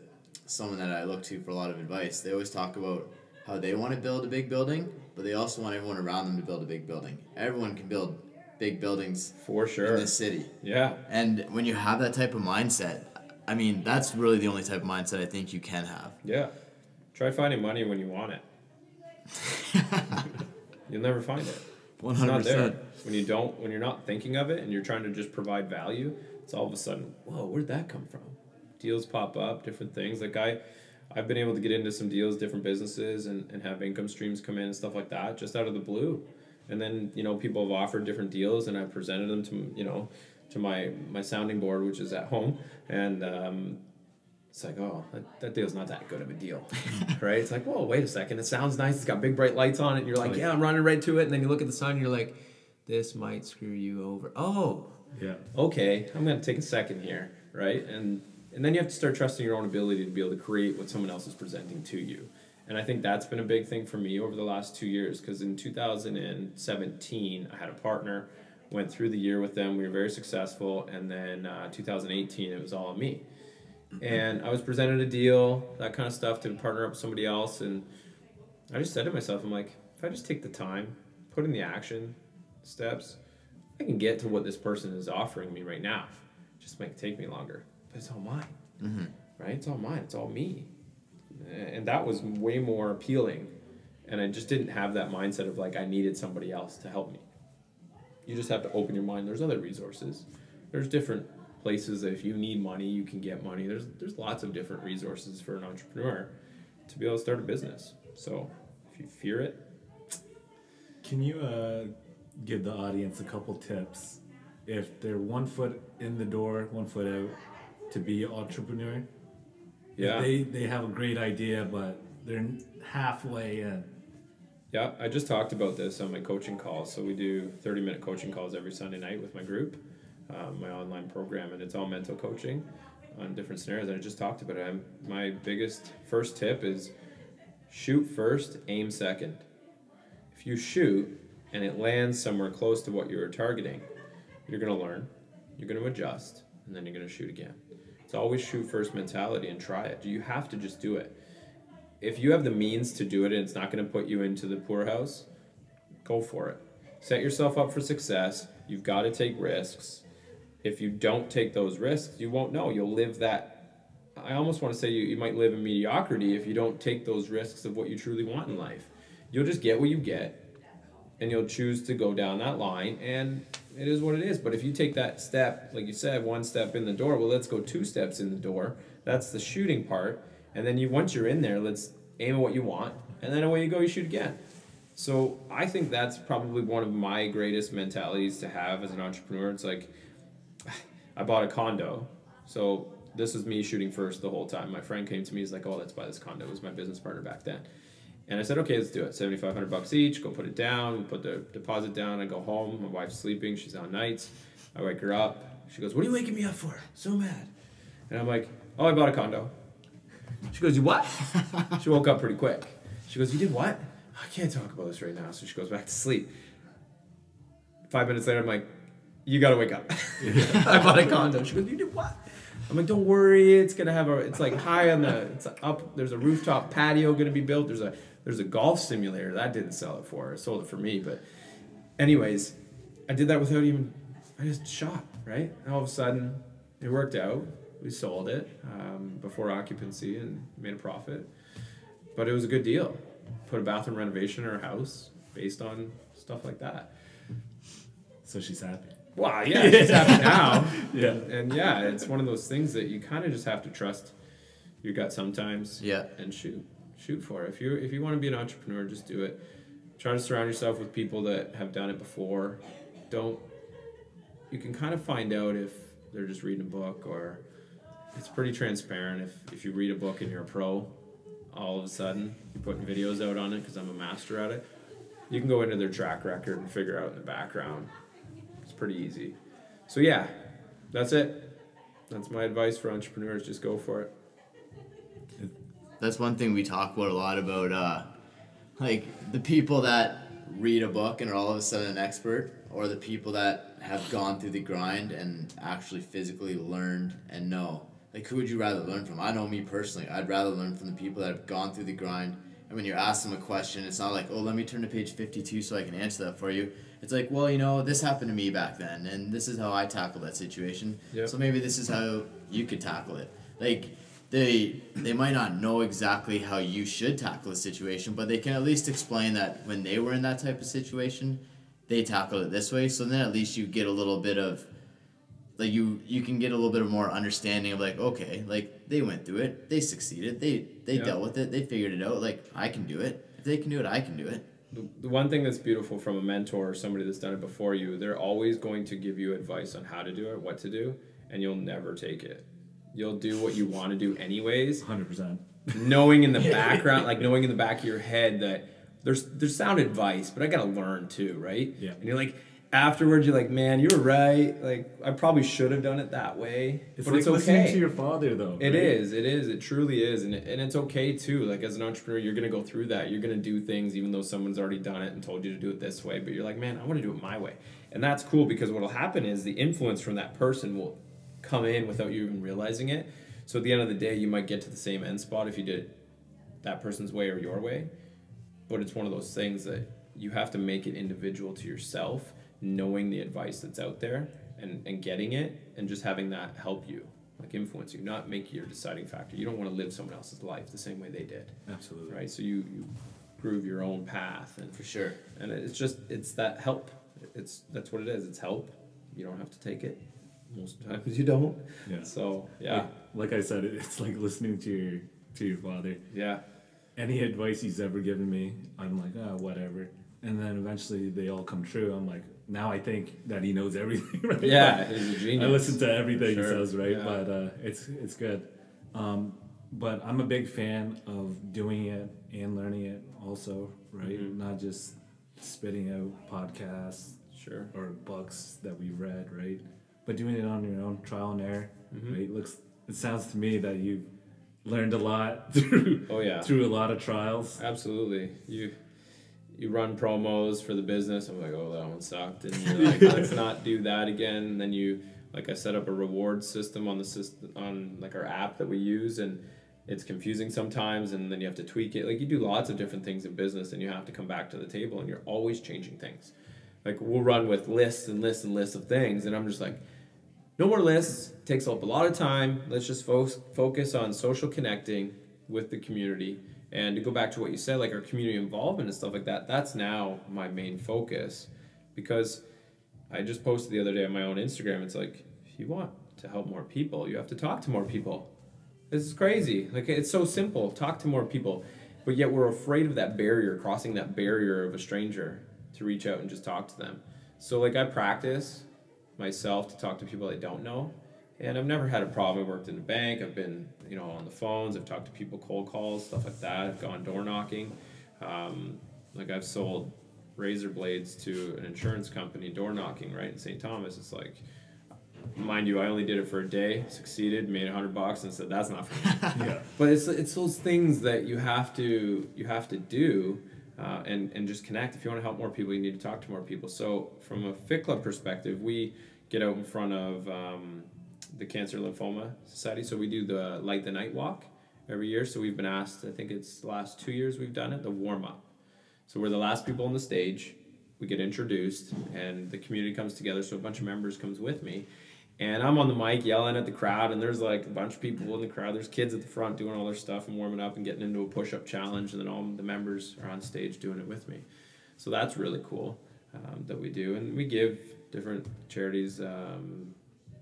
someone that I look to for a lot of advice. They always talk about how they want to build a big building, but they also want everyone around them to build a big building. Everyone can build big buildings For sure in this city. Yeah. And when you have that type of mindset, I mean, that's really the only type of mindset I think you can have. Yeah. Try finding money when you want it. You'll never find it. It's not there. When you don't, when you're not thinking of it and you're trying to just provide value, it's all of a sudden, whoa, where'd that come from? Deals pop up, different things. Like I, I've been able to get into some deals, different businesses, and, and have income streams come in and stuff like that, just out of the blue. And then you know people have offered different deals, and I presented them to you know to my my sounding board, which is at home, and um, it's like, oh, that, that deal's not that good of a deal, right? It's like, whoa, wait a second, it sounds nice. It's got big bright lights on it. And you're like, yeah, I'm running right to it. And then you look at the sign, and you're like, this might screw you over. Oh, Yeah. okay, I'm gonna take a second here, right? And and then you have to start trusting your own ability to be able to create what someone else is presenting to you. And I think that's been a big thing for me over the last two years because in 2017 I had a partner, went through the year with them, we were very successful, and then uh, 2018 it was all me. And I was presented a deal, that kind of stuff, to partner up with somebody else, and I just said to myself, I'm like, if I just take the time, put in the action steps, I can get to what this person is offering me right now. It Just might take me longer, it's all mine, Mm-hmm. right? It's all mine. It's all me, and that was way more appealing. And I just didn't have that mindset of like I needed somebody else to help me. You just have to open your mind. There's other resources. There's different places that if you need money, you can get money. There's there's lots of different resources for an entrepreneur to be able to start a business. So if you fear it, Can you uh, give the audience a couple tips if they're one foot in the door, one foot out, to be an entrepreneur? Yeah. They they have a great idea, but they're halfway in. Yeah, I just talked about this on my coaching calls. So we do 30 minute coaching calls every Sunday night with my group, um, my online program, and it's all mental coaching on different scenarios. And I just talked about it. I'm, my biggest first tip is shoot first, aim second. If you shoot and it lands somewhere close to what you were targeting, you're going to learn, you're going to adjust, and then you're going to shoot again. It's always shoot first mentality and try it. You have to just do it if you have the means to do it and it's not going to put you into the poorhouse, go for it. Set yourself up for success. You've got to take risks. If you don't take those risks, you won't know. You'll live that. I almost want to say you, you might live in mediocrity if you don't take those risks of what you truly want in life. You'll just get what you get and you'll choose to go down that line and it is what it is. But if you take that step, like you said, one step in the door, well, let's go two steps in the door. That's the shooting part. And then you once you're in there, let's aim at what you want, and then away you go, you shoot again. So I think that's probably one of my greatest mentalities to have as an entrepreneur. It's like I bought a condo, so this was me shooting first the whole time. My friend came to me, he's like, "Oh, let's buy this condo." It was my business partner back then, and I said, "Okay, let's do it. Seventy five hundred bucks each. Go put it down. We put the deposit down. I go home. My wife's sleeping. She's on nights. I wake her up. She goes, "What are you waking me up for? So mad." And I'm like, "Oh, I bought a condo." She goes, "You what?" she woke up pretty quick. She goes, "You did what?" I can't talk about this right now. So she goes back to sleep. Five minutes later, I'm like, you gotta wake up. I bought a condo. She goes, you did what? I'm like, don't worry, it's gonna have a, it's like high on the, it's up. There's a rooftop patio gonna be built. There's a, there's a golf simulator. That didn't sell it for her. It sold it for me. But, anyways, I did that without even, I just shot right. And all of a sudden, it worked out. We sold it um, before occupancy and made a profit. But it was a good deal. Put a bathroom renovation in our house based on stuff like that. So she's happy. Wow, yeah, she's happy now. Yeah. And yeah, it's one of those things that you kind of just have to trust your gut sometimes. Yeah. And shoot, shoot for. If you if you want to be an entrepreneur, just do it. Try to surround yourself with people that have done it before. Don't. You can kind of find out if they're just reading a book or it's pretty transparent. If if you read a book and you're a pro, all of a sudden you're putting videos out on it because I'm a master at it. You can go into their track record and figure out in the background. It's pretty easy. So yeah, that's it. That's my advice for entrepreneurs. Just go for it. That's one thing we talk about a lot about, uh, like the people that read a book and are all of a sudden an expert, or the people that have gone through the grind and actually physically learned and know. Like, who would you rather learn from? I know me personally. I'd rather learn from the people that have gone through the grind. And when you're asking them a question, it's not like, oh, let me turn to page 52 so I can answer that for you. It's like, well, you know, this happened to me back then, and this is how I tackled that situation. Yep. So maybe this is how you could tackle it. Like, they they might not know exactly how you should tackle a situation, but they can at least explain that when they were in that type of situation, they tackled it this way. So then at least you get a little bit of like you you can get a little bit of more understanding of like okay, like they went through it, they succeeded, they they Yeah. dealt with it, they figured it out. Like I can do it. If they can do it, I can do it. The, the one thing that's beautiful from a mentor or somebody that's done it before you, they're always going to give you advice on how to do it, what to do, and you'll never take it. You'll do what you want to do anyways, 100%. knowing in the background, like knowing in the back of your head that there's there's sound advice, but I gotta learn too, right? Yeah. And you're like, afterwards, you're like, man, you were right. Like I probably should have done it that way, It's but like it's listening okay. to your father, though. It right? is. It is. It truly is, and it, and it's okay too. Like as an entrepreneur, you're gonna go through that. You're gonna do things even though someone's already done it and told you to do it this way. But you're like, man, I want to do it my way, and that's cool because what'll happen is the influence from that person will come in without you even realizing it. So at the end of the day, you might get to the same end spot if you did it that person's way or your way. But it's one of those things that you have to make it individual to yourself, knowing the advice that's out there and, and getting it and just having that help you, like influence you, not make your deciding factor. You don't want to live someone else's life the same way they did, Absolutely. right? So you, you prove your own path and For sure. and it's just it's that help. It's that's what it is. It's help. You don't have to take it. Most times because you don't. Yeah. So yeah, Like, like I said, it's like listening to your to your father. yeah, Any advice he's ever given me, I'm like, ah, whatever. And then eventually they all come true. I'm like, now I think that he knows everything, right? yeah. But- He's a genius. I listen to everything Sure, he says, right? yeah. But uh, it's it's good. Um, but I'm a big fan of doing it and learning it also, right? Mhm. Not just spitting out podcasts Sure. or books that we've read, right? But doing it on your own, trial and error, Mhm. right? Looks it sounds to me that you've learned a lot through Oh yeah. through a lot of trials. Absolutely. You you run promos for the business. I'm like, oh, that one sucked, and you're like, let's not do that again. And then you, like, I set up a reward system on the system on like our app that we use, and it's confusing sometimes. And then you have to tweak it. Like you do lots of different things in business, and you have to come back to the table, and you're always changing things. Like we'll run with lists and lists and lists of things, and I'm just like, no more lists. Takes up a lot of time. Let's just fo- focus on social connecting with the community. And to go back to what you said, like our community involvement and stuff like that, that's now my main focus. Because I just posted the other day on my own Instagram. It's like, if you want to help more people, you have to talk to more people. This is crazy. Like it's so simple. Talk to more people. But yet we're afraid of that barrier, crossing that barrier of a stranger to reach out and just talk to them. So like I practice myself to talk to people I don't know. And I've never had a problem. I've worked in a bank. I've been, you know, on the phones. I've talked to people, cold calls, stuff like that. I've gone door knocking. Um, like I've sold razor blades to an insurance company, door knocking, right in St. Thomas. It's like, mind you, I only did it for a day, succeeded, made a hundred bucks, and said that's not for me. Yeah. But it's it's those things that you have to you have to do uh, and and just connect. If you want to help more people, you need to talk to more people. So from a FitClub perspective, we get out in front of um, the Cancer Lymphoma Society. So we do the Light the Night Walk every year. So we've been asked. I think it's the last two years we've done it. The warm up. So we're the last people on the stage. We get introduced, and the community comes together. So a bunch of members comes with me, and I'm on the mic yelling at the crowd, and there's like a bunch of people in the crowd. There's kids at the front doing all their stuff and warming up and getting into a push up challenge, and then all the members are on stage doing it with me. So that's really cool um, that we do. And we give different charities. Um,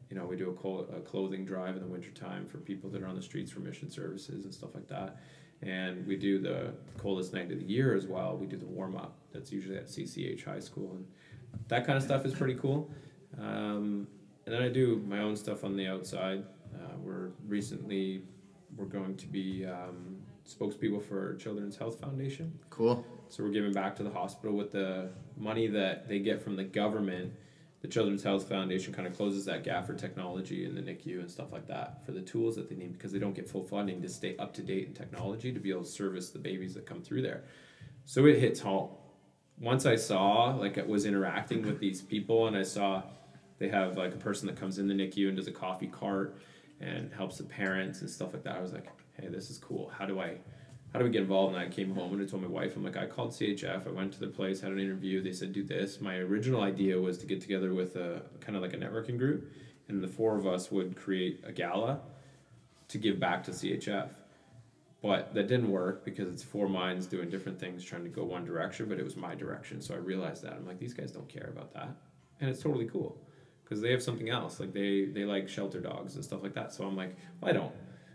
you know, we do a, a clothing drive in the wintertime for people that are on the streets for mission services and stuff like that. And we do the coldest night of the year as well. We do the warm up. That's usually at CCH High School. And that kind of stuff is pretty cool. Um, and then I do my own stuff on the outside. Uh, we're recently we're going to be um, spokespeople for Children's Health Foundation. Cool. So we're giving back to the hospital with the money that they get from the government. The Children's Health Foundation kind of closes that gap for technology and the NICU and stuff like that for the tools that they need because they don't get full funding to stay up to date in technology to be able to service the babies that come through there. So it hits home. Once I saw, like, I was interacting with these people and I saw they have like a person that comes in the NICU and does a coffee cart and helps the parents and stuff like that. I was like, hey, this is cool. How do I how do we get involved? And I came home and I told my wife, I'm like, I called CHF. I went to their place, had an interview. They said, do this. My original idea was to get together with a kind of like a networking group, and the four of us would create a gala to give back to CHF. But that didn't work because it's four minds doing different things, trying to go one direction, but it was my direction. So I realized that. I'm like, these guys don't care about that. And it's totally cool because they have something else. Like they, they like shelter dogs and stuff like that. So I'm like, well, I don't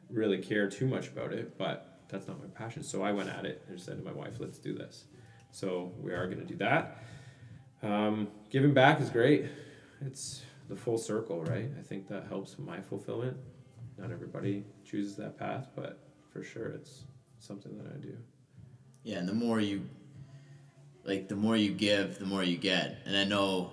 really care too much about it, but that's not my passion. So I went at it and said to my wife, let's do this. So we are going to do that. Um, giving back is great. It's the full circle, right? I think that helps my fulfillment. Not everybody chooses that path, but for sure it's something that I do. Yeah, and the more you like the more you give, the more you get. And I know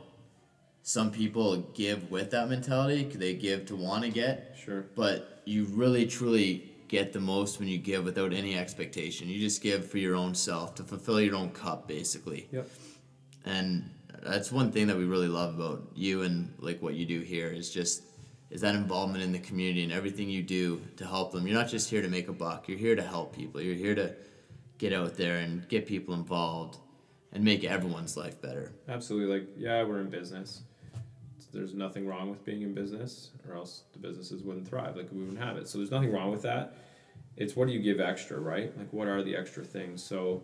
some people give with that mentality, they give to want to get, Sure. but you really truly get the most when you give without any expectation. You just give for your own self to fulfill your own cup basically. Yep. And that's one thing that we really love about you and like what you do here is just is that involvement in the community and everything you do to help them. You're not just here to make a buck. You're here to help people. You're here to get out there and get people involved and make everyone's life better. Absolutely. Like, yeah, we're in business. There's nothing wrong with being in business, or else the businesses wouldn't thrive. Like, we wouldn't have it. So, there's nothing wrong with that. It's what do you give extra, right? Like, what are the extra things? So,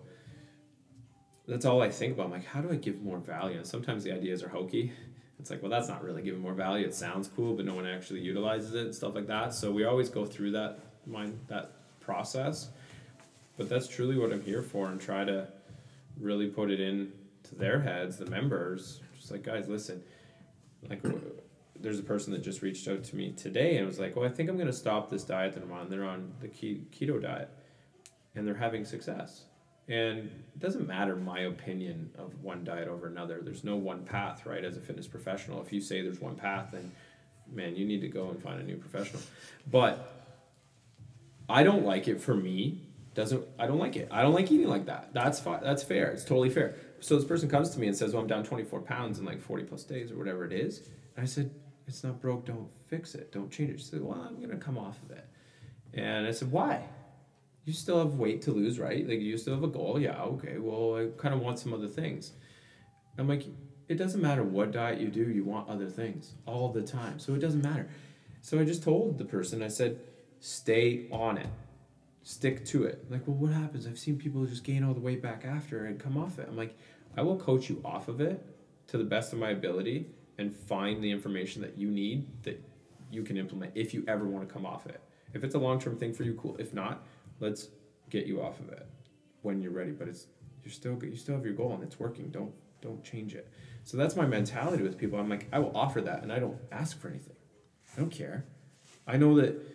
that's all I think about. I'm like, how do I give more value? And sometimes the ideas are hokey. It's like, well, that's not really giving more value. It sounds cool, but no one actually utilizes it and stuff like that. So we always go through that mind that process. But that's truly what I'm here for, and try to really put it in to their heads, the members. Just like, guys, listen. Like, there's a person that just reached out to me today and was like, "Well, I think I'm going to stop this diet that I'm on. They're on the keto diet, and they're having success." And it doesn't matter my opinion of one diet over another. There's no one path, right? As a fitness professional, if you say there's one path, then man, you need to go and find a new professional. But I don't like it for me. Doesn't I don't like it. I don't like eating like that. That's fine. That's fair. It's totally fair. So this person comes to me and says, "Well, I'm down 24 pounds in like 40 plus days or whatever it is." And I said, "It's not broke. Don't fix it. Don't change it." She said, "Well, I'm gonna come off of it." And I said, "Why?" you still have weight to lose, right? Like you still have a goal. Yeah, okay. Well, I kind of want some other things. I'm like, it doesn't matter what diet you do, you want other things all the time. So it doesn't matter. So I just told the person, I said, stay on it. Stick to it. Like, well, what happens? I've seen people just gain all the weight back after and come off it. I'm like, I will coach you off of it to the best of my ability and find the information that you need that you can implement if you ever want to come off it. If it's a long term thing for you, cool. If not, let's get you off of it when you're ready. But it's you're still you still have your goal and it's working. Don't don't change it. So that's my mentality with people. I'm like I will offer that and I don't ask for anything. I don't care. I know that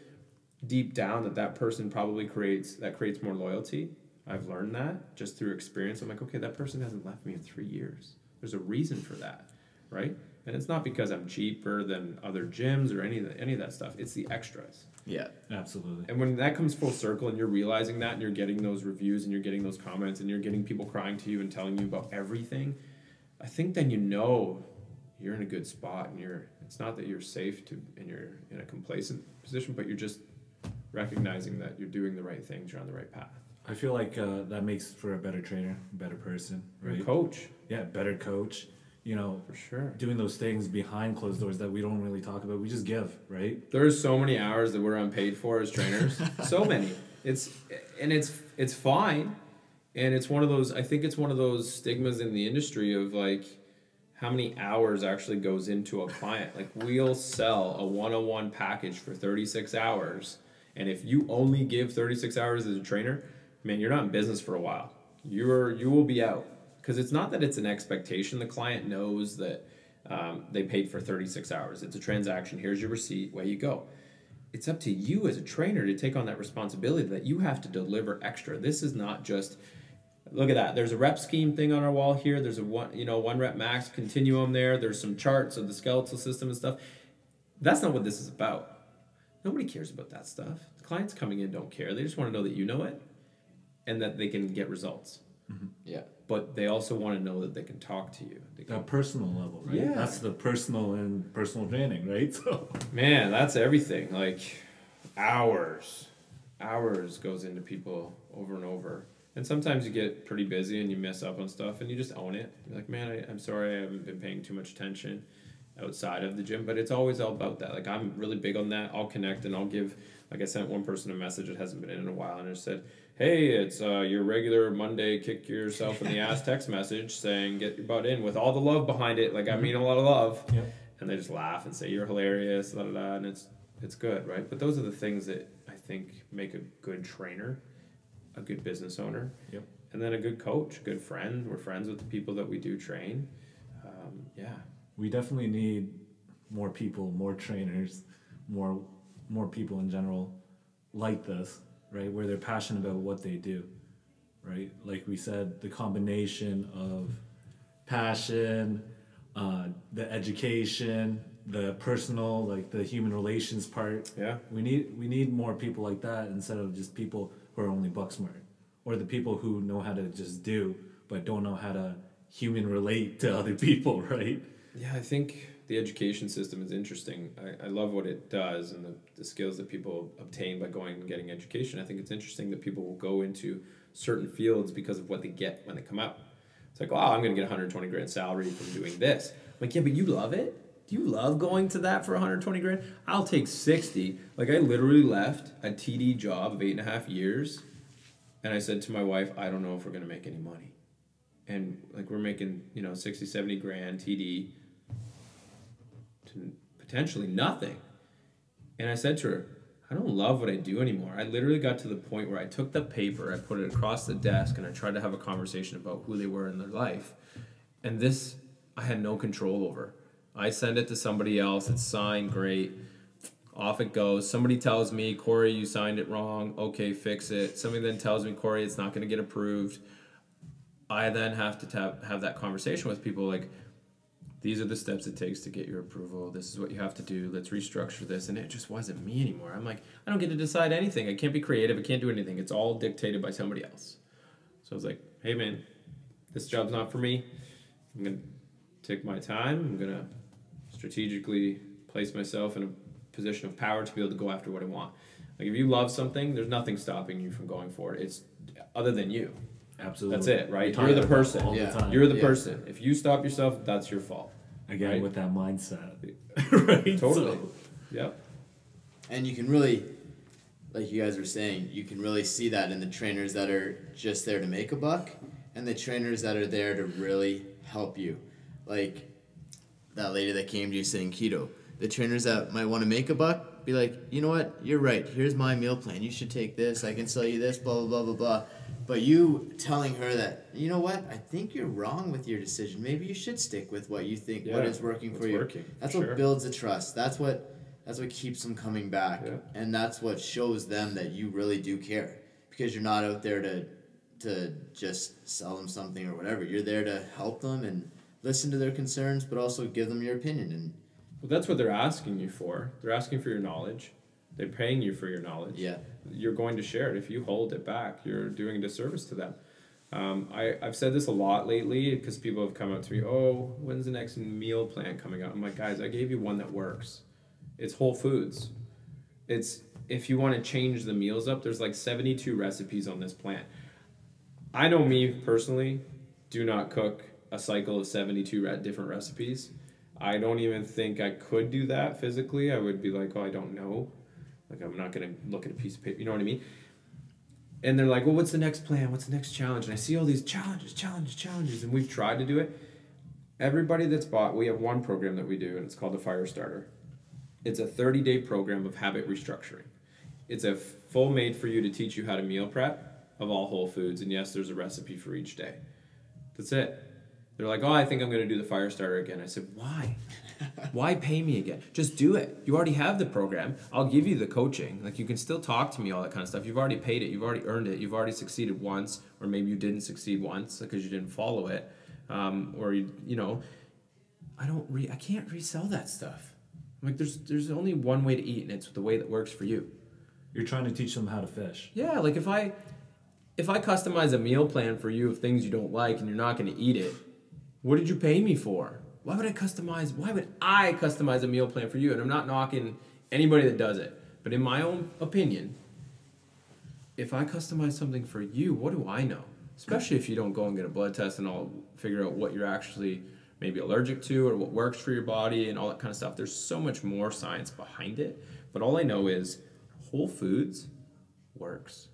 deep down that that person probably creates that creates more loyalty. I've learned that just through experience. I'm like, okay, that person hasn't left me in three years. There's a reason for that, right? And it's not because I'm cheaper than other gyms or any of the, any of that stuff. It's the extras. Yeah. Absolutely. And when that comes full circle and you're realizing that and you're getting those reviews and you're getting those comments and you're getting people crying to you and telling you about everything, I think then you know you're in a good spot and you're it's not that you're safe to and you're in a complacent position, but you're just recognizing that you're doing the right things, you're on the right path. I feel like uh, that makes for a better trainer, better person, right? coach, Yeah, better coach. You know, for sure. doing those things behind closed doors that we don't really talk about. We just give, right? There's so many hours that we're unpaid for as trainers. so many. It's and it's it's fine. And it's one of those I think it's one of those stigmas in the industry of like how many hours actually goes into a client. Like we'll sell a one-on-one package for 36 hours and if you only give 36 hours as a trainer, man, you're not in business for a while. You're you will be out because it's not that it's an expectation. The client knows that um, they paid for 36 hours. It's a transaction. Here's your receipt. Way you go. It's up to you as a trainer to take on that responsibility that you have to deliver extra. This is not just look at that. There's a rep scheme thing on our wall here. There's a one, you know, one rep max continuum there. There's some charts of the skeletal system and stuff. That's not what this is about. Nobody cares about that stuff. The clients coming in don't care. They just want to know that you know it and that they can get results. Mm-hmm. Yeah. But they also want to know that they can talk to you. They That personal level, right? Yeah. That's the personal and personal training, right? So man, that's everything. Like hours, hours goes into people over and over. And sometimes you get pretty busy and you mess up on stuff and you just own it. You're like, man, I, I'm sorry I haven't been paying too much attention outside of the gym. But it's always all about that. Like I'm really big on that. I'll connect and I'll give. Like I sent one person a message that hasn't been in in a while and I said, "Hey, it's uh, your regular Monday kick yourself in the ass text message saying get your butt in with all the love behind it. Like I mean a lot of love." Yep. and they just laugh and say you're hilarious, da da da, and it's it's good, right? But those are the things that I think make a good trainer, a good business owner, Yep. and then a good coach, a good friend. We're friends with the people that we do train. Um, yeah, we definitely need more people, more trainers, more more people in general like this, right? Where they're passionate about what they do, right? Like we said, the combination of passion, uh, the education, the personal, like the human relations part. yeah, We need we need more people like that instead of just people who are only buck smart, or the people who know how to just do but don't know how to human relate to other people, right? Yeah. I think the education system is interesting. I, I love what it does and the, the skills that people obtain by going and getting education. I think it's interesting that people will go into certain fields because of what they get when they come out. It's like, oh, I'm going to get 120 grand salary from doing this. I'm like, yeah, but you love it? Do you love going to that for 120 grand? I'll take 60. Like, I literally left a TD job of eight and a half years, and I said to my wife, I don't know if we're going to make any money. And like, we're making, you know, 60, 70 grand TD to potentially nothing. And I said to her, I don't love what I do anymore. I literally got to the point where I took the paper, I put it across the desk, and I tried to have a conversation about who they were in their life. And this, I had no control over. I send it to somebody else, it's signed, great. Off it goes. Somebody tells me, Cory, you signed it wrong. Okay, fix it. Somebody then tells me, Cory, it's not going to get approved. I then have to ta- have that conversation with people like, these are the steps it takes to get your approval. This is what you have to do. Let's restructure this. And it just wasn't me anymore. I'm like, I don't get to decide anything. I can't be creative. I can't do anything. It's all dictated by somebody else. So I was like, hey, man, this job's not for me. I'm going to take my time. I'm going to strategically place myself in a position of power to be able to go after what I want. Like, if you love something, there's nothing stopping you from going for it. It's other than you. Absolutely. That's it, right? You're the person. all Yeah. the time. You're the Yeah. person. If you stop yourself, that's your fault. Again right? with that mindset, right? Totally. So- Yep. And you can really, like you guys were saying, you can really see that in the trainers that are just there to make a buck and the trainers that are there to really help you. Like that lady that came to you saying keto. The trainers that might want to make a buck, be like, you know what, you're right. Here's my meal plan. You should take this. I can sell you this, blah, blah, blah, blah, blah. But you telling her that, you know what, I think you're wrong with your decision. Maybe you should stick with what you think, what Yeah, is working for you. working, That's sure. what builds the trust. That's what that's what keeps them coming back. Yeah. And that's what shows them that you really do care. Because you're not out there to to just sell them something or whatever. You're there to help them and listen to their concerns, but also give them your opinion. And Well, that's what they're asking you for. They're asking for your knowledge. They're paying you for your knowledge. yeah, You're going to share it. If you hold it back, you're doing a disservice to them. Um, I, I've said this a lot lately because people have come up to me, oh, when's the next meal plan coming out? I'm like, guys, I gave you one that works. It's Whole Foods. It's if you want to change the meals up, there's like 72 recipes on this plan. I know me personally, do not cook a cycle of 72 different recipes. I don't even think I could do that physically. I would be like, oh, I don't know. Like, I'm not going to look at a piece of paper. You know what I mean? And they're like, well, what's the next plan? What's the next challenge? And I see all these challenges, challenges, challenges. And we've tried to do it. Everybody that's bought, we have one program that we do, and it's called the Fire Starter. It's a 30 day program of habit restructuring. It's a full made for you to teach you how to meal prep of all whole foods. And yes, there's a recipe for each day. That's it. They're like, oh, I think I'm going to do the fire starter again. I said, why? why pay me again? Just do it. You already have the program. I'll give you the coaching. Like you can still talk to me, all that kind of stuff. You've already paid it. You've already earned it. You've already succeeded once, or maybe you didn't succeed once because you didn't follow it, um, or you, you know, I don't re, I can't resell that stuff. I'm like there's there's only one way to eat, and it's the way that works for you. You're trying to teach them how to fish. Yeah, like if I if I customize a meal plan for you of things you don't like and you're not going to eat it, what did you pay me for? Why would I customize? Why would I customize a meal plan for you? And I'm not knocking anybody that does it, but in my own opinion, if I customize something for you, what do I know? Especially if you don't go and get a blood test and I'll figure out what you're actually maybe allergic to or what works for your body and all that kind of stuff. There's so much more science behind it. But all I know is Whole Foods works.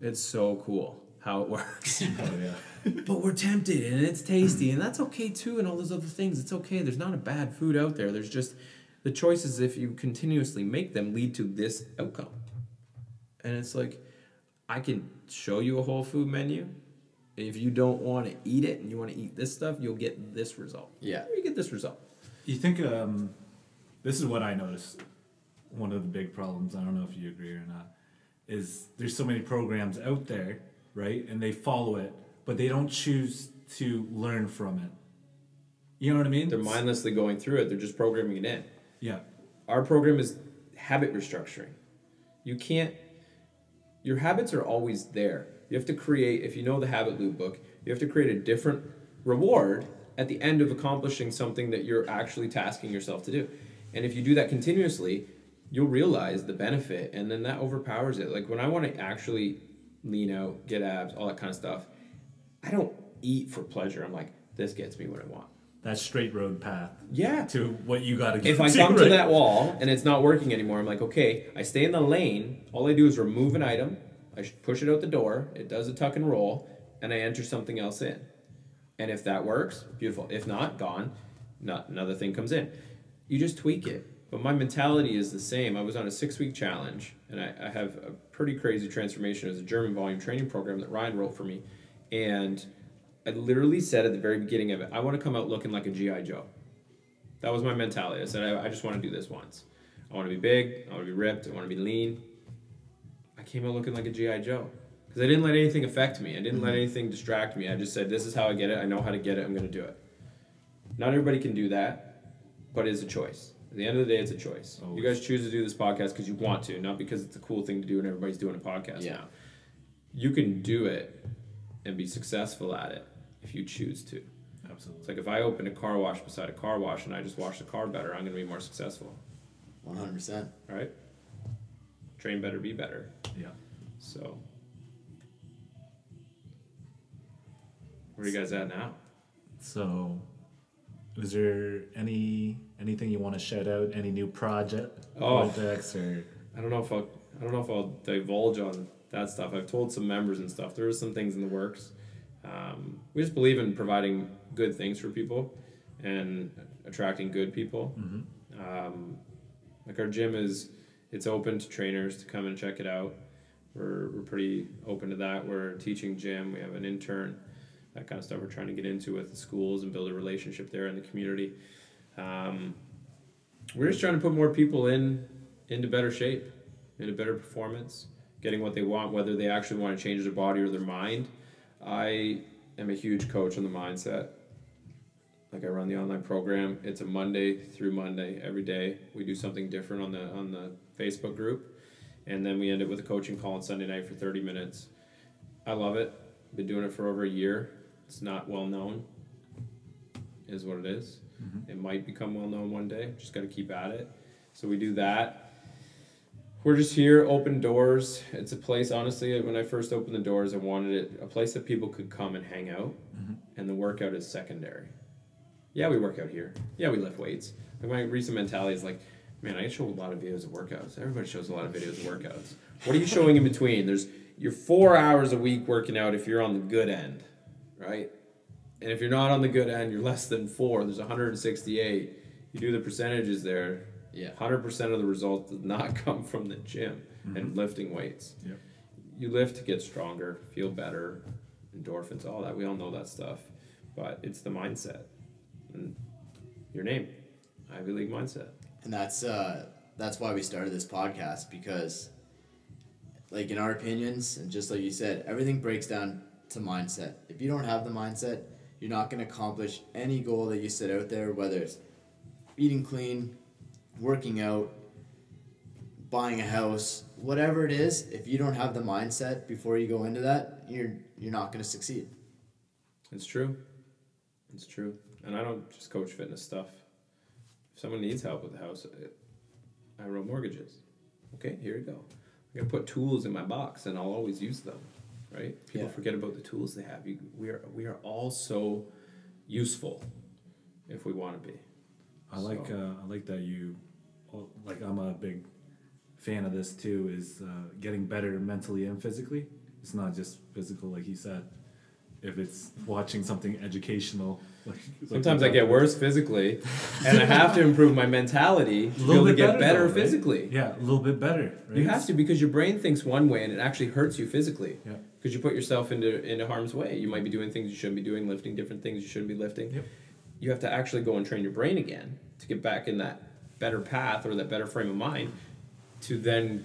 It's so cool how it works. Oh yeah. but we're tempted and it's tasty and that's okay too and all those other things. It's okay. There's not a bad food out there. There's just the choices if you continuously make them lead to this outcome. And it's like I can show you a whole food menu. If you don't want to eat it and you want to eat this stuff, you'll get this result. Yeah. You get this result. You think um, this is what I noticed. One of the big problems. I don't know if you agree or not. Is there's so many programs out there, right? And they follow it, but they don't choose to learn from it. You know what I mean? They're mindlessly going through it. They're just programming it in. Yeah. Our program is habit restructuring. You can't, your habits are always there. You have to create, if you know the habit loop book, you have to create a different reward at the end of accomplishing something that you're actually tasking yourself to do. And if you do that continuously, you'll realize the benefit and then that overpowers it. Like when I want to actually lean out, get abs, all that kind of stuff, I don't eat for pleasure. I'm like, this gets me what I want. That straight road path Yeah. to what you got to get If I to, come to right? that wall and it's not working anymore, I'm like, okay, I stay in the lane. All I do is remove an item. I push it out the door. It does a tuck and roll, and I enter something else in. And if that works, beautiful. If not, gone. Not another thing comes in. You just tweak it. But my mentality is the same. I was on a six week challenge, and I, I have a pretty crazy transformation as a German volume training program that Ryan wrote for me. And I literally said at the very beginning of it, I want to come out looking like a G.I. Joe. That was my mentality. I said, I, I just want to do this once. I want to be big. I want to be ripped. I want to be lean. I came out looking like a GI Joe because I didn't let anything affect me. I didn't let mm-hmm. anything distract me. I just said, "This is how I get it. I know how to get it. I'm going to do it." Not everybody can do that, but it's a choice. At the end of the day, it's a choice. You guys choose to do this podcast because you want to, not because it's a cool thing to do and everybody's doing a podcast Yeah. now. You can do it and be successful at it if you choose to. Absolutely. It's like if I open a car wash beside a car wash and I just wash the car better, I'm going to be more successful, One hundred percent. right? Train better, be better. Yeah. So, where are you guys at now? So, is there any anything you want to shout out? Any new project Oh. projects or I don't know if I'll, I don't know if I'll divulge on that stuff. I've told some members and stuff. There are some things in the works. Um, we just believe in providing good things for people and attracting good people. Um, like our gym is, it's open to trainers to come and check it out. We're, we're pretty open to that. We're a teaching gym. We have an intern, that kind of stuff. We're trying to get into with the schools and build a relationship there in the community. Um, we're just trying to put more people in into better shape, into better performance, getting what they want, whether they actually want to change their body or their mind. I am a huge coach on the mindset. Like I run the online program. It's a Monday through Monday every day. We do something different on the on the Facebook group, and then we end it with a coaching call on Sunday night for thirty minutes. I love it. Been doing it for over a year. It's not well known. Is what it is. Mm-hmm. It might become well known one day. Just got to keep at it. So we do that. We're just here, open doors. It's a place, honestly, when I first opened the doors, I wanted it a place that people could come and hang out, mm-hmm. and the workout is secondary. Yeah, we work out here. Yeah, we lift weights. Like my recent mentality is like, man, I show a lot of videos of workouts. Everybody shows a lot of videos of workouts. What are you showing in between? There's you're four hours a week working out if you're on the good end, right? And if you're not on the good end, you're less than four. There's 168. You do the percentages there. Yeah. 100% of the results does not come from the gym and lifting weights. Yep. You lift to get stronger, feel better, endorphins, all that. We all know that stuff. But it's the mindset. And your name, Ivy League mindset. And that's uh, that's why we started this podcast because, like in our opinions, and just like you said, everything breaks down to mindset. If you don't have the mindset, you're not going to accomplish any goal that you set out there. Whether it's eating clean, working out, buying a house, whatever it is. If you don't have the mindset before you go into that, you're you're not going to succeed. It's true. It's true. And I don't just coach fitness stuff. If someone needs help with the house, I- wrote mortgages. Okay, here you go. I'm gonna put tools in my box, and I'll always use them. Right? People Yeah. forget about the tools they have. You, we are we are all so useful if we want to be. I like uh, I like that you, like I'm a big fan of this too. Is uh, getting better mentally and physically. It's not just physical, like you said. If it's watching something educational, like like Sometimes we I get worse physically, and I have to improve my mentality to be able to get better though, right? physically. Yeah, a little bit better. Right? You have to because your brain thinks one way and it actually hurts you physically. Yeah. Because you put yourself into into harm's way. You might be doing things you shouldn't be doing, lifting different things you shouldn't be lifting. Yep. You have to actually go and train your brain again to get back in that better path or that better frame of mind to then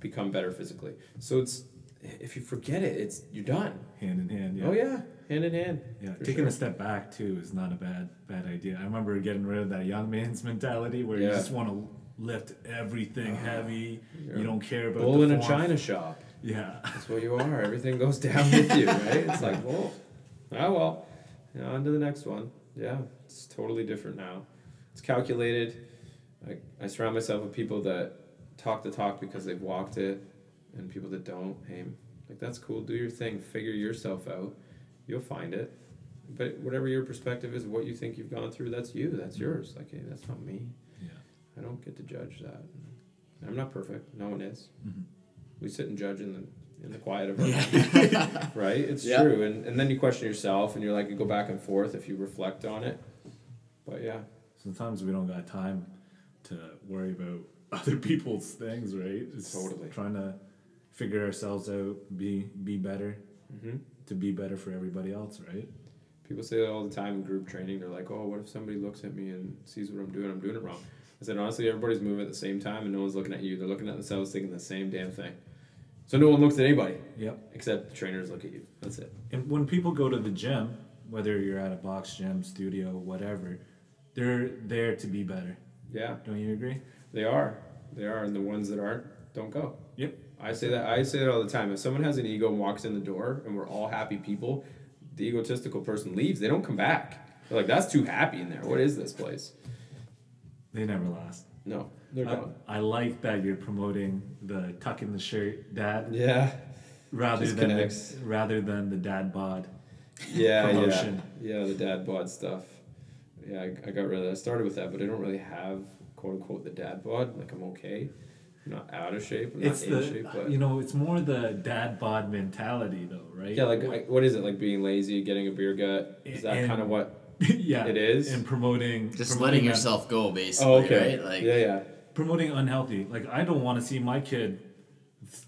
become better physically. So it's if you forget it, it's you're done. hand in hand. Yeah. Oh yeah, hand in hand. Yeah, taking sure. a step back too is not a bad bad idea. I remember getting rid of that young man's mentality where you just want to lift everything heavy. You're don't care about Bull in a china shop. Yeah, That's what you are. Everything goes down with you, right? It's like, well, oh well. You know, on to the next one. Yeah, it's totally different now. It's calculated. I, I surround myself with people that talk the talk because they've walked it, and people that don't. Hey, like that's cool. Do your thing. Figure yourself out. You'll find it. But whatever your perspective is, what you think you've gone through, that's you. That's yours. Like, hey, that's not me. yeah. I don't get to judge that. I'm not perfect. No one is. Mhm. We sit and judge in the in the quiet of our Yeah. right? It's Yeah. true, and and then you question yourself, and you're like, you go back and forth if you reflect on it. But yeah, Sometimes we don't got time to worry about other people's things, right? It's Totally. trying to figure ourselves out, be be better, hmm to be better for everybody else, right? people say that all the time in group training. They're like, oh, what if somebody looks at me and sees what I'm doing? I'm doing it wrong. I said, honestly, everybody's moving at the same time, and no one's looking at you. They're looking at themselves, thinking the same damn thing. So no one looks at anybody Yep. except the trainers look at you. That's it. And when people go to the gym, whether you're at a box gym, studio, whatever, they're there to be better. Yeah, Don't you agree? they are. They are, and the ones that aren't don't go. Yep. I say that I say that all the time. If someone has an ego and walks in the door and we're all happy people, the egotistical person leaves. They don't come back. They're like, that's too happy in there. What is this place? They never last. No, they're I, gone. I like that you're promoting the tuck in the shirt dad Yeah, rather Just than connects. the, rather than the dad bod. yeah, Promotion. yeah, yeah. The dad bod stuff. Yeah, I, I got rid of that. I started with that, but I don't really have quote unquote the dad bod. Like I'm okay. I'm not out of shape. I'm It's not in the shape, but you know it's more the dad bod mentality though, right? yeah, like I- what is it? Like being lazy, getting a beer gut. Is that kind of what? yeah, It is? and promoting Just promoting letting that- yourself go, basically, Oh, okay. right? Like, yeah, yeah. Promoting unhealthy. Like I don't want to see my kid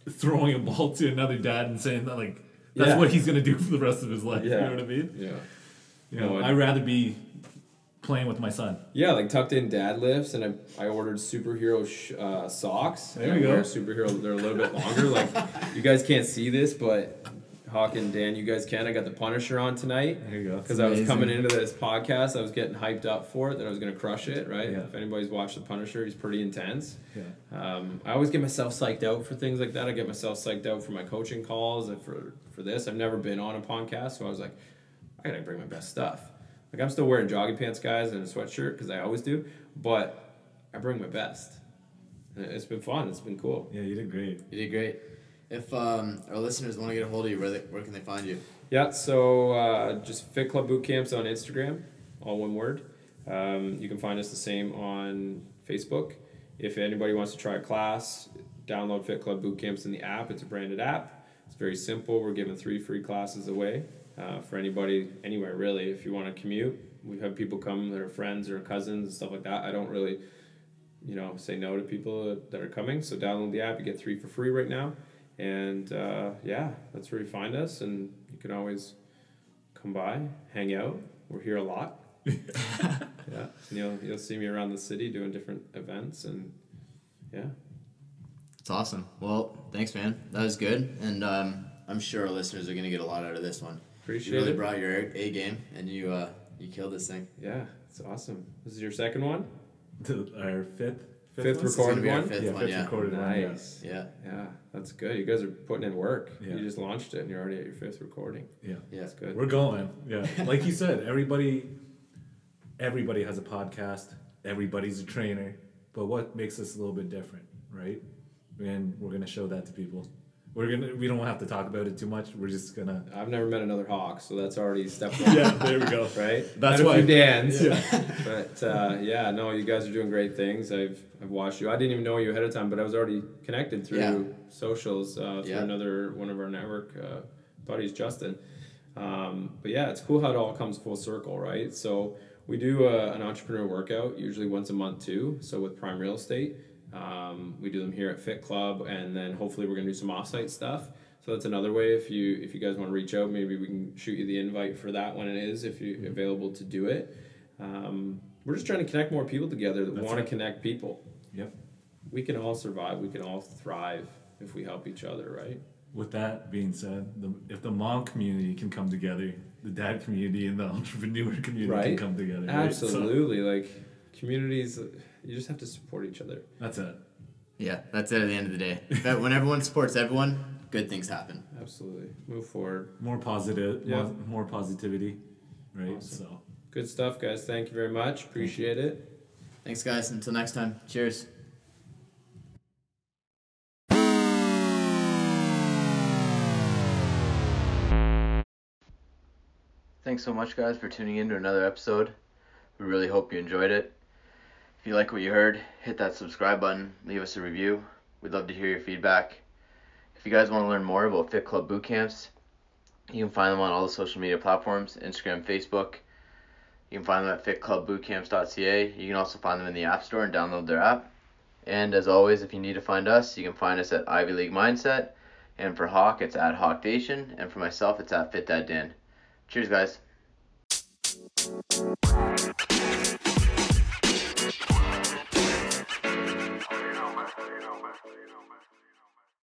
th- throwing a ball to another dad and saying that like that's Yeah. what he's gonna do for the rest of his life. You know what I mean? Yeah. You know, No, I- I'd rather be playing with my son. Yeah, like tucked in dad lifts, and I, I ordered superhero sh- uh, socks. There and we I go. wear Superhero, they're a little bit longer. like you guys can't see this, but Hawk and Dan, you guys can. I got the Punisher on tonight There you go. because I was coming into this podcast. I was getting hyped up for it that I was going to crush it. Right? Yeah. If anybody's watched the Punisher, he's pretty intense. Yeah. Um, I always get myself psyched out for things like that. I get myself psyched out for my coaching calls and for for this. I've never been on a podcast, so I was like, I gotta bring my best stuff. Like I'm still wearing jogging pants, guys, and a sweatshirt because I always do, but I bring my best. And It's been fun. It's been cool. Yeah, you did great. You did great. If um, our listeners want to get a hold of you, where, they, where can they find you? Yeah, so uh, just FitClub Bootcamps on Instagram, all one word. Um, you can find us the same on Facebook. If anybody wants to try a class, download FitClub Bootcamps in the app. It's a branded app. It's very simple. We're giving three free classes away uh, for anybody anywhere really. If you want to commute, we have people come that are friends or cousins and stuff like that. I don't really, you know, say no to people that are coming. So download the app. You get three for free right now. And uh, yeah, that's where you find us, and you can always come by, hang out. We're here a lot. yeah, and you'll you'll see me around the city doing different events, and yeah, It's awesome. Well, thanks, man. That was good, and um, I'm sure our listeners are gonna get a lot out of this one. appreciate it. You really it. brought your A game, and you uh, you killed this thing. yeah, it's awesome. This is your second one. Our fifth Fifth one? This recorded one? fifth yeah, one. fifth Yeah. recorded one. Yeah. Nice. Yeah. Yeah, that's good. You guys are putting in work. Yeah. You just launched it, and you're already at your fifth recording. Yeah. Yeah. That's good. We're going. Yeah. Like you said, everybody everybody has a podcast, everybody's a trainer, but what makes us a little bit different, right? And we're going to show that to people. We're going to we don't have to talk about it too much. We're just going to I've never met another Hawk, so that's already step one. Yeah, there we go. right? That's Met a why- few Dan's. Yeah. but uh, yeah, no, you guys are doing great things. I've I've watched you. I didn't even know you ahead of time, but I was already connected through Yeah. socials uh, through Yeah. another one of our network uh, buddies, Justin. Um, but yeah, it's cool how it all comes full circle, right? So we do uh, an entrepreneur workout usually once a month too. So with Prime Real Estate, um, we do them here at FitClub, and then hopefully we're gonna do some offsite stuff. So that's another way. If you if you guys want to reach out, maybe we can shoot you the invite for that when it is, if you're available to do it. Um, we're just trying to connect more people together that want to connect people. Yep. We can all survive. We can all thrive if we help each other, right? With that being said, the, if the mom community can come together, the dad community and the entrepreneur community can come together. right? So, Absolutely. Like communities, you just have to support each other. that's it. Yeah, that's it at the end of the day. But when everyone supports everyone, good things happen. Absolutely. Move forward. More positive, Yeah. more, more positivity, right? Awesome. So, Good stuff, guys. Thank you very much. Appreciate it. Thanks, guys. Until next time. Cheers. Thanks so much, guys, for tuning in to another episode. We really hope you enjoyed it. If you like what you heard, hit that subscribe button, leave us a review. We'd love to hear your feedback. If you guys want to learn more about FitClub Bootcamps, you can find them on all the social media platforms Instagram, Facebook. You can find them at fitclubbootcamps.ca. You can also find them in the App Store and download their app. And as always, if you need to find us, you can find us at Ivy League Mindset. And for Hawk, it's at Hawkdation. And for myself, it's at Fit That FitDadDan. Cheers, guys.